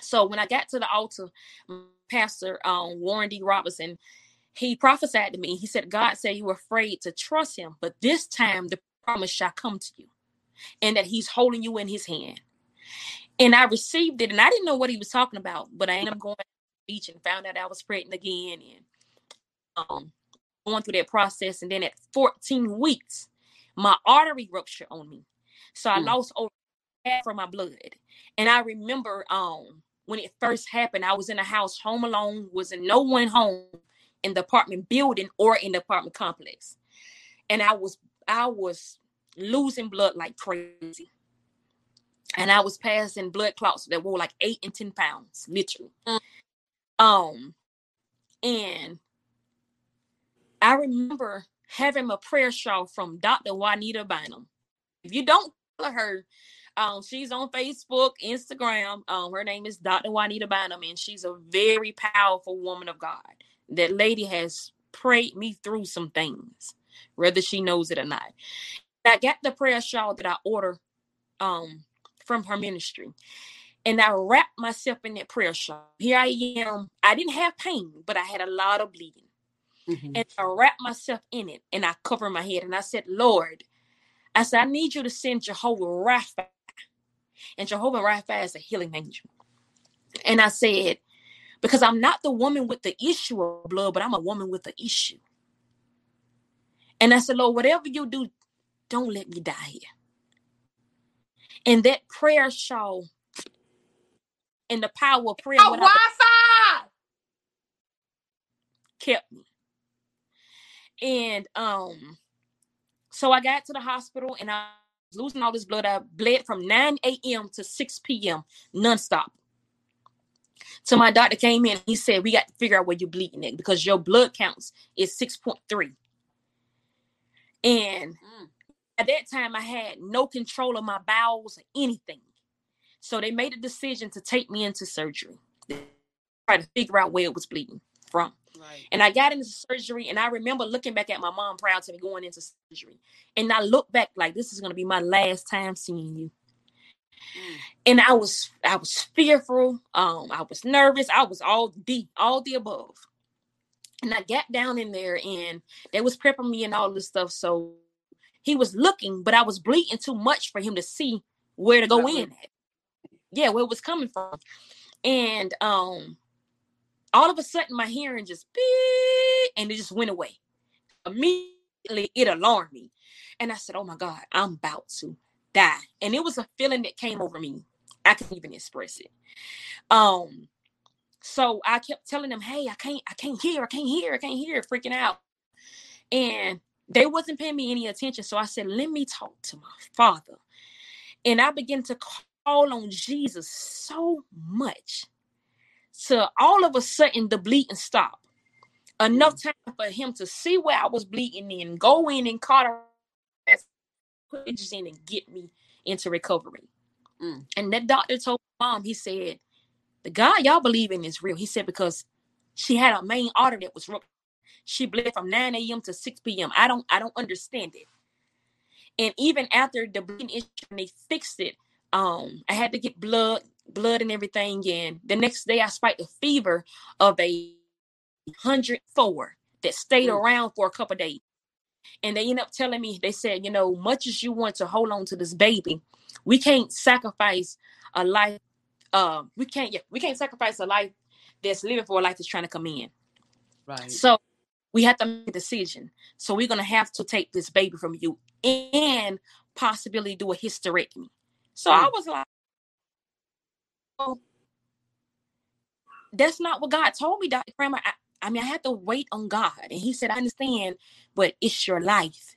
So when I got to the altar, Pastor um, Warren D. Robinson, he prophesied to me. He said, God said you were afraid to trust him, but this time the promise shall come to you. and that he's holding you in his hand. And I received it, and I didn't know what he was talking about, but I ended up going to the beach and found out I was pregnant again and um going through that process. And then at 14 weeks, my artery ruptured on me. So I mm. lost over half of my blood. And I remember um when it first happened, I was in a house home alone, was in no one home in the apartment building or in the apartment complex. And I was I was losing blood like crazy. And I was passing blood clots that were like eight and ten pounds, literally. Um, and I remember having a prayer shawl from Dr. Juanita Bynum. If you don't follow her, um, she's on Facebook, Instagram. Um, her name is Dr. Juanita Bynum, and she's a very powerful woman of God. That lady has prayed me through some things, whether she knows it or not. I got the prayer shawl that I ordered um, from her ministry. And I wrapped myself in that prayer shawl. Here I am. I didn't have pain, but I had a lot of bleeding. Mm-hmm. And I wrapped myself in it and I covered my head and I said, Lord, I said, I need you to send Jehovah Rapha. And Jehovah Rapha is a healing angel. And I said, because I'm not the woman with the issue of blood, but I'm a woman with the issue. And I said, Lord, whatever you do, don't let me die here. And that prayer shawl and the power of prayer. Oh, Wi-Fi kept me. And um, so I got to the hospital and I was losing all this blood. I bled from 9 a.m. to 6 p.m. nonstop. So my doctor came in. And he said, "We got to figure out where you're bleeding at because your blood counts is 6.3." And mm. at that time, I had no control of my bowels or anything. So they made a decision to take me into surgery. Try to figure out where it was bleeding from. Right. And I got into surgery, and I remember looking back at my mom proud to me going into surgery. And I look back like this is gonna be my last time seeing you. And I was I was fearful. Um, I was nervous. I was all the all the above. And I got down in there, and they was prepping me and all this stuff. So he was looking, but I was bleeding too much for him to see where to go in at. Yeah, where it was coming from. And um all of a sudden my hearing just beep, and it just went away. Immediately it alarmed me. And I said, Oh my God, I'm about to die. And it was a feeling that came over me. I can't even express it. Um, so I kept telling them, Hey, I can't, I can't hear, I can't hear, I can't hear, freaking out. And they wasn't paying me any attention. So I said, Let me talk to my father. And I began to call on Jesus so much So all of a sudden the bleeding stopped. Enough mm. time for him to see where I was bleeding and go in and cauterize just in and get me into recovery. Mm. And that doctor told mom, he said, the God y'all believe in is real. He said, because she had a main artery that was ruptured. She bled from 9 a.m. to 6 p.m. I don't I don't understand it. And even after the bleeding issue, they fixed it. Um, I had to get blood blood and everything in. The next day, I spiked a fever of a 104 that stayed mm. around for a couple days. And they end up telling me, they said, you know, much as you want to hold on to this baby, we can't sacrifice a life. Uh, we can't, yeah, we can't sacrifice a life that's living for a life that's trying to come in. Right. So we have to make a decision. So we're gonna have to take this baby from you and possibly do a hysterectomy. So mm. I was like, oh, that's not what God told me, Dr. Kramer. I, I mean, I had to wait on God. And he said, I understand, but it's your life.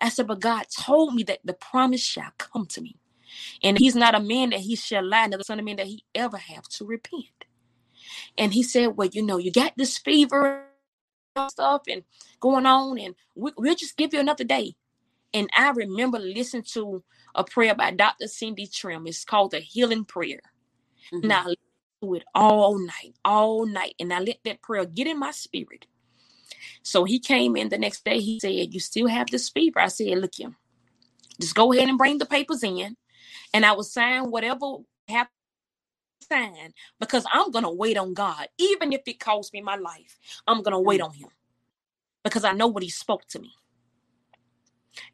I said, but God told me that the promise shall come to me. And he's not a man that he shall lie, nor the son of man that he ever have to repent. And he said, well, you know, you got this fever stuff and going on, and we, will just give you another day. And I remember listening to a prayer by Dr. Cindy Trimm. It's called the Healing Prayer. Mm-hmm. And Do it all night, all night. And I let that prayer get in my spirit. So he came in the next day. He said, You still have this fever. I said, Look, him, just go ahead and bring the papers in. And I will sign whatever have sign because I'm gonna wait on God, even if it costs me my life. I'm gonna wait mm. on him because I know what he spoke to me.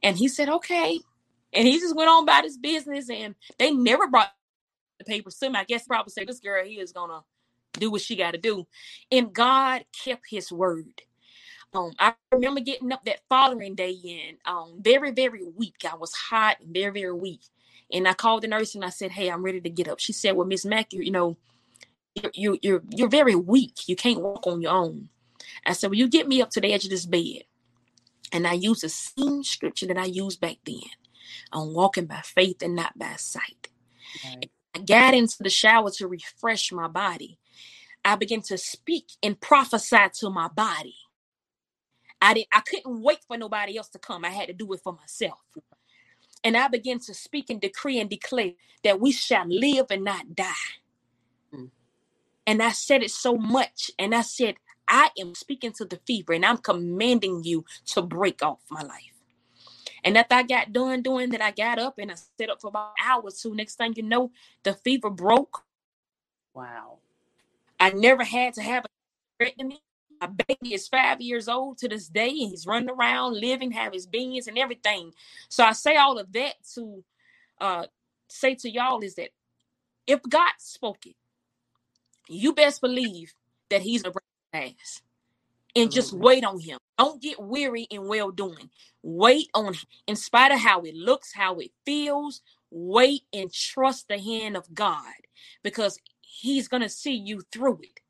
And he said, Okay. And he just went on about his business and they never brought the papers to me. I guess probably say this girl here is gonna do what she gotta do. And God kept his word. Um, I remember getting up that following day in um very, very weak. I was hot very, very weak. And I called the nurse and I said, Hey, I'm ready to get up. She said, Well, Miss Mack, you, know, you're, you're you're very weak. You can't walk on your own. I said, Well, you get me up to the edge of this bed. And I used the same scripture that I used back then. I'm walking by faith and not by sight. Right. I got into the shower to refresh my body. I began to speak and prophesy to my body. I didn't I couldn't wait for nobody else to come. I had to do it for myself. And I began to speak and decree and declare that we shall live and not die. Mm. And I said it so much. And I said, I am speaking to the fever and I'm commanding you to break off my life. And after I got done doing that, I got up and I set up for about an hour or two. Next thing you know, the fever broke. Wow. I never had to have a hysterectomy. My baby is five years old to this day, and he's running around, living, have his beans and everything. So I say all of that to uh, say to y'all is that if God spoke it, you best believe that He's a pass and just wait on him. Don't get weary in well doing. Wait on him. In spite of how it looks, how it feels, wait and trust the hand of God because he's going to see you through it.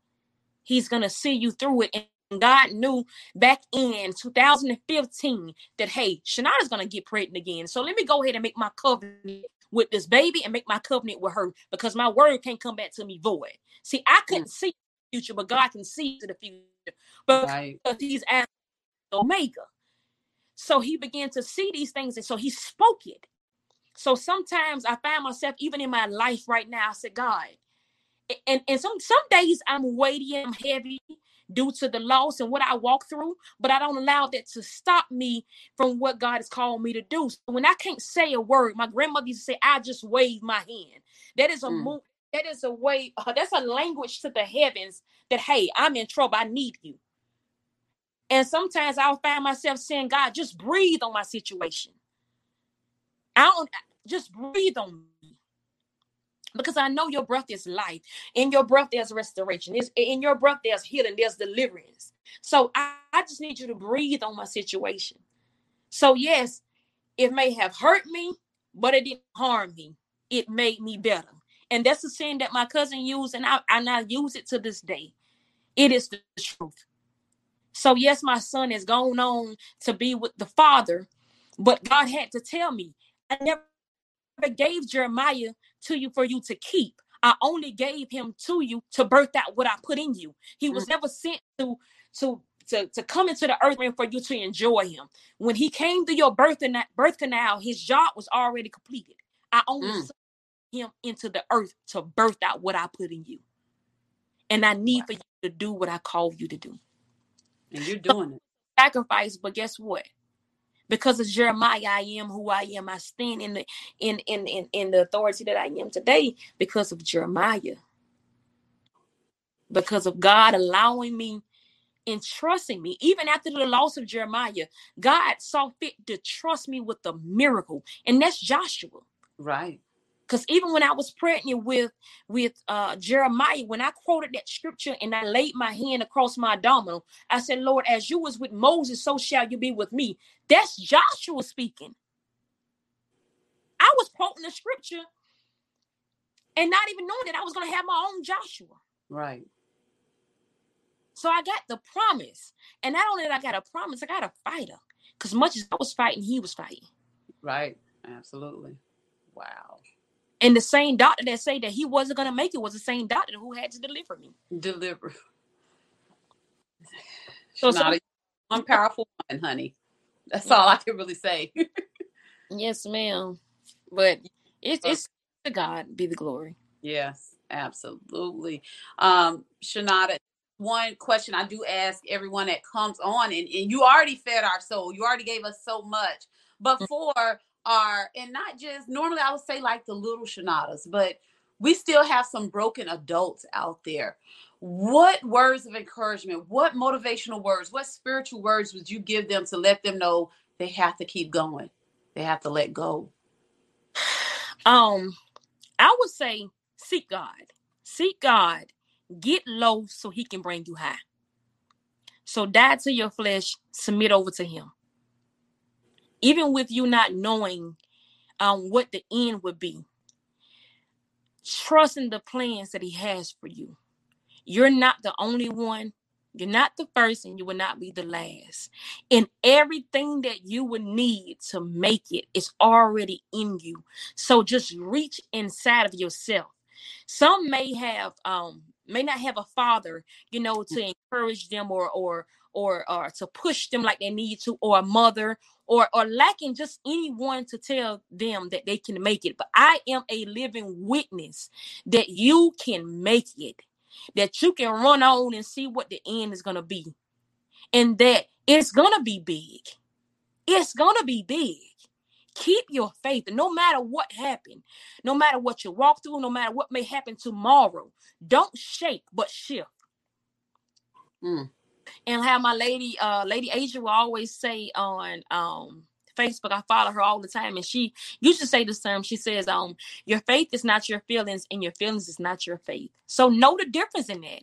He's going to see you through it. And God knew back in 2015 that, hey, Shanada's going to get pregnant again. So let me go ahead and make my covenant with this baby and make my covenant with her because my word can't come back to me void. See, I couldn't see future, but God can see to the future. But right. he's at Omega. So he began to see these things, and so he spoke it. So sometimes I find myself, even in my life right now, I said, God, and, and some some days I'm weighty, I'm heavy due to the loss and what I walk through, but I don't allow that to stop me from what God has called me to do. So when I can't say a word, my grandmother used to say, I just wave my hand. That is a mm. move that is a way, uh, that's a language to the heavens that, hey, I'm in trouble. I need you. And sometimes I'll find myself saying, God, just breathe on my situation. I don't just breathe on me. Because I know your breath is life. In your breath, there's restoration. It's, in your breath, there's healing, there's deliverance. So I, I just need you to breathe on my situation. So, yes, it may have hurt me, but it didn't harm me. It made me better. And that's the saying that my cousin used, and I, and I use it to this day. It is the truth. So, yes, my son has gone on to be with the father, but God had to tell me, I never gave Jeremiah to you for you to keep. I only gave him to you to birth out what I put in you. He was mm. never sent to to to, to come into the earth realm for you to enjoy him. When he came to your birth and that birth canal, his job was already completed. I only mm him into the earth to birth out what I put in you. And I need wow. for you to do what I call you to do. And you're doing so, it. Sacrifice, but guess what? Because of Jeremiah, I am who I am. I stand in the in in in, in the authority that I am today because of Jeremiah. Because of God allowing me and trusting me. Even after the loss of Jeremiah, God saw fit to trust me with the miracle. And that's Joshua. Right. Because even when I was pregnant with with uh, Jeremiah, when I quoted that scripture and I laid my hand across my abdominal, I said, "Lord, as you was with Moses, so shall you be with me." That's Joshua speaking. I was quoting the scripture and not even knowing that I was going to have my own Joshua. Right. So I got the promise, and not only did I got a promise, I got a fighter. Because much as I was fighting, he was fighting. Right. Absolutely. Wow. And the same doctor that said that he wasn't gonna make it was the same doctor who had to deliver me. Deliver. So, so one powerful one, honey. That's all I can really say. <laughs> yes, ma'am. But it's it's to God be the glory. Yes, absolutely. Um, Shanada, one question I do ask everyone that comes on, and, and you already fed our soul, you already gave us so much. But mm. for are, and not just normally I would say like the little Shanadas, but we still have some broken adults out there. What words of encouragement, what motivational words, what spiritual words would you give them to let them know they have to keep going? They have to let go. Um, I would say seek God. Seek God. Get low so he can bring you high. So die to your flesh, submit over to him. Even with you not knowing um what the end would be. Trusting the plans that he has for you. You're not the only one. You're not the first, and you will not be the last. And everything that you would need to make it is already in you. So just reach inside of yourself. Some may have um may not have a father, you know, to encourage them or or or or to push them like they need to, or a mother, or or lacking just anyone to tell them that they can make it. But I am a living witness that you can make it that you can run on and see what the end is going to be. And that it's going to be big. It's going to be big. Keep your faith. no matter what happened, no matter what you walk through, no matter what may happen tomorrow, don't shake but shift. Mm. And how my lady, uh, Lady Asia will always say on um Facebook. I follow her all the time, and she used to say this term. She says, "Um, your faith is not your feelings, and your feelings is not your faith." So know the difference in that.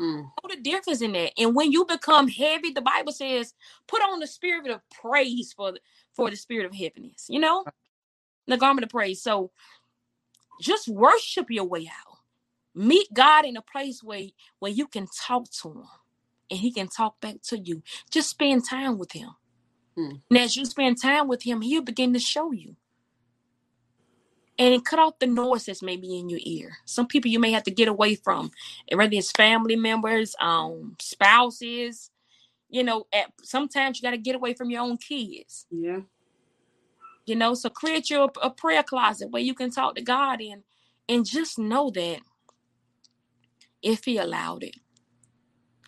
Mm. Know the difference in that. And when you become heavy, the Bible says, "Put on the spirit of praise for the, for the spirit of heaviness." You know, the garment of praise. So just worship your way out. Meet God in a place where where you can talk to Him, and He can talk back to you. Just spend time with Him. Mm. And as you spend time with him, he'll begin to show you. And cut off the noise that's maybe in your ear. Some people you may have to get away from, whether it's family members, um, spouses. You know, at sometimes you got to get away from your own kids. Yeah. You know, so create your a prayer closet where you can talk to God in, and just know that if He allowed it,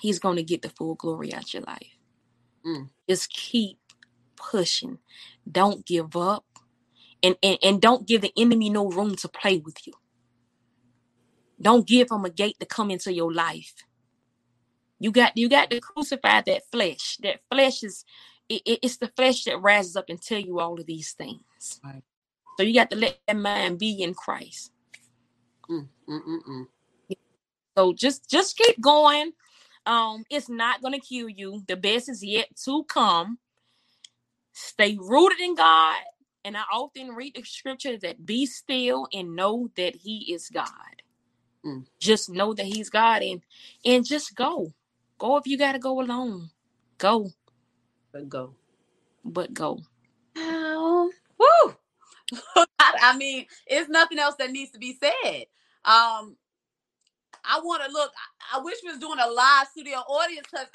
He's going to get the full glory out your life. Mm. Just keep pushing. Don't give up. And, and, and don't give the enemy no room to play with you. Don't give him a gate to come into your life. You got you got to crucify that flesh. That flesh is it, it's the flesh that rises up and tell you all of these things. Right. So you got to let that mind be in Christ. Mm, mm, mm, mm. So just just keep going. Um, it's not gonna kill you. The best is yet to come. Stay rooted in God. And I often read the scripture that be still and know that He is God. Mm. Just know that He's God and and just go. Go if you gotta go alone. Go. But go. But go. Oh, woo. <laughs> I mean, it's nothing else that needs to be said. Um, I want to look. I, I, wish we was doing a live studio audience because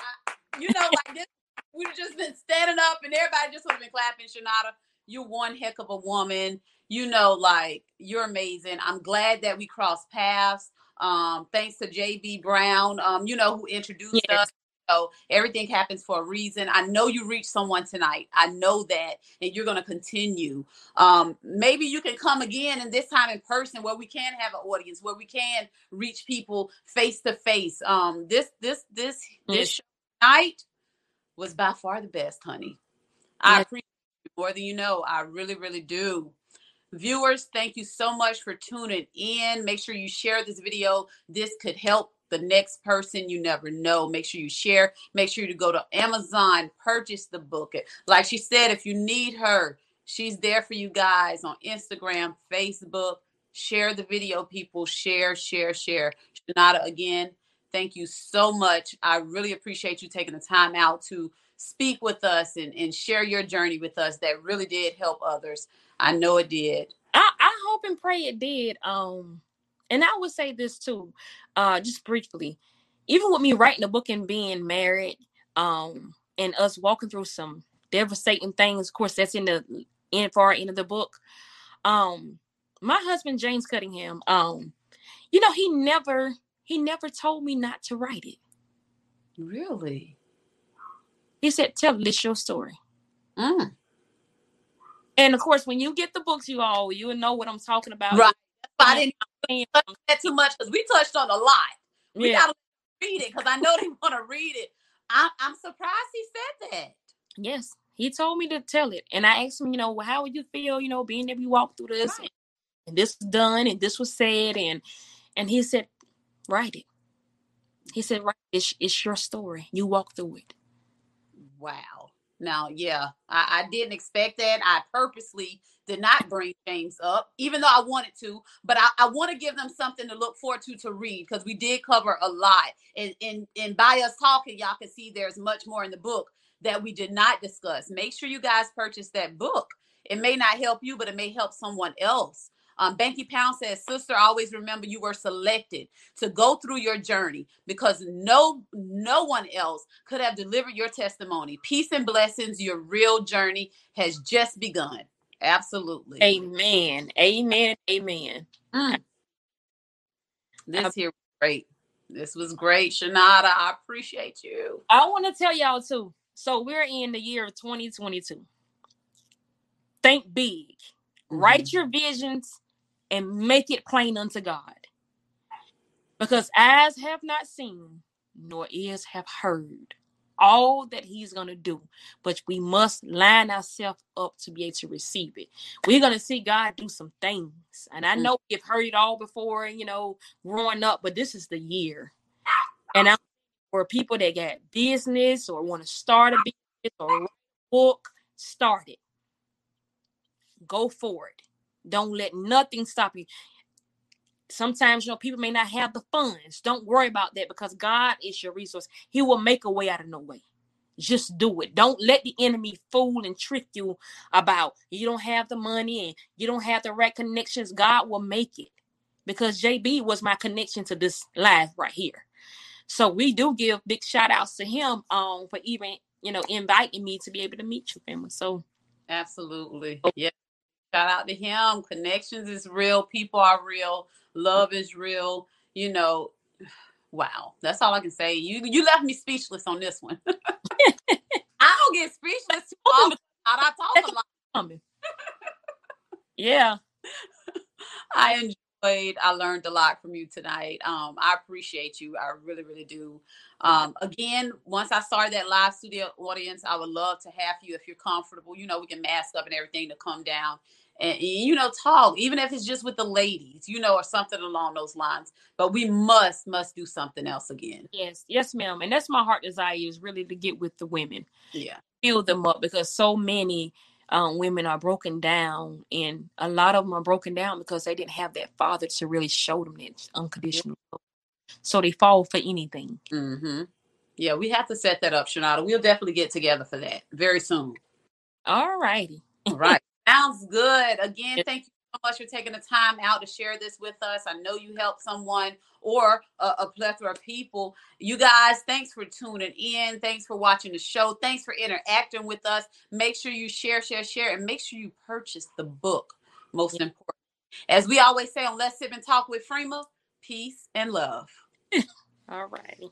you know, like this we'd have just been standing up and everybody just would have been clapping. Shanada, you're one heck of a woman. You know, like you're amazing. I'm glad that we crossed paths. Um, thanks to JB Brown, um, you know, who introduced yes. us. So everything happens for a reason. I know you reached someone tonight. I know that, and you're going to continue. Um, maybe you can come again, and this time in person, where we can have an audience, where we can reach people face to face. Um, this, this, this, this mm-hmm. night was by far the best, honey. I appreciate you more than you know. I really, really do. Viewers, thank you so much for tuning in. Make sure you share this video. This could help the next person you never know. Make sure you share. Make sure you go to Amazon, purchase the book. Like she said, if you need her, she's there for you guys on Instagram, Facebook. Share the video, people. Share, share, share. Shanada, again, Thank you so much. I really appreciate you taking the time out to speak with us and, and share your journey with us. That really did help others. I know it did. I, I hope and pray it did. Um, and I would say this too, uh, just briefly. Even with me writing the book and being married, um, and us walking through some devastating things, of course, that's in the in far end of the book. Um, my husband James Cunningham, um, you know, he never he never told me not to write it. Really? He said, Tell this your story. Mm. And of course, when you get the books, you all you will know what I'm talking about. Right. I didn't touch that too much because we touched on a lot. We yeah. gotta read it because I know they want to read it. I, I'm surprised he said that. Yes, He told me to tell it. And I asked him, you know, well, how would you feel, you know, being that we walked through this and, and this was done and this was said and and he said, write it. He said, right, it's, it's your story. You walk through it. Wow. Now, yeah, I, I didn't expect that. I purposely did not bring James up, even though I wanted to. But I, I want to give them something to look forward to to read because we did cover a lot. And, and and by us talking, y'all can see there's much more in the book that we did not discuss. Make sure you guys purchase that book. It may not help you, but it may help someone else. Um, Banky Pound says, "Sister, always remember you were selected to go through your journey because no no one else could have delivered your testimony. Peace and blessings. Your real journey has just begun." Absolutely. Amen. Amen. Amen. Mm. This here was great. This was great, Shanada. I appreciate you. I want to tell y'all too. So we're in the year of 2022. Think big. Mm-hmm. Write your visions and make it plain unto God. Because eyes have not seen, nor ears have heard all that he's going to do but we must line ourselves up to be able to receive it we're going to see god do some things and i mm-hmm. know we've heard it all before you know growing up but this is the year and i'm for people that got business or want to start a business or a book start it go for it don't let nothing stop you. Sometimes, you know, people may not have the funds. Don't worry about that because God is your resource. He will make a way out of no way. Just do it. Don't let the enemy fool and trick you about you don't have the money and you don't have the right connections. God will make it because JB was my connection to this life right here. So we do give big shout outs to him um for even you know inviting me to be able to meet you family. So absolutely. Yeah. Shout out to him. Connections is real. People are real. Love is real. You know, wow. That's all I can say. You you left me speechless on this one. <laughs> I don't get speechless too often. I talk a lot. yeah. I enjoyed. I learned a lot from you tonight. Um, I appreciate you. I really, really do. Um, again, once I start that live studio audience, I would love to have you if you're comfortable. You know, we can mask up and everything to come down and you know talk even if it's just with the ladies you know or something along those lines but we must must do something else again. Yes yes ma'am and that's my heart desire is really to get with the women. Yeah. Fill them up because so many um, women are broken down and a lot of them are broken down because they didn't have that father to really show them that unconditional yeah. so they fall for anything. Mm-hmm. yeah we have to set that up shanada we'll definitely get together for that very soon. All righty. All right Sounds good. Again, thank you so much for taking the time out to share this with us. I know you helped someone or a, a, plethora of people. You guys, thanks for tuning in. Thanks for watching the show. Thanks for interacting with us. Make sure you share, share, share, and make sure you purchase the book. Most yeah. important. As we always say on Let's Sip and Talk with Freema, peace and love. <laughs> All righty.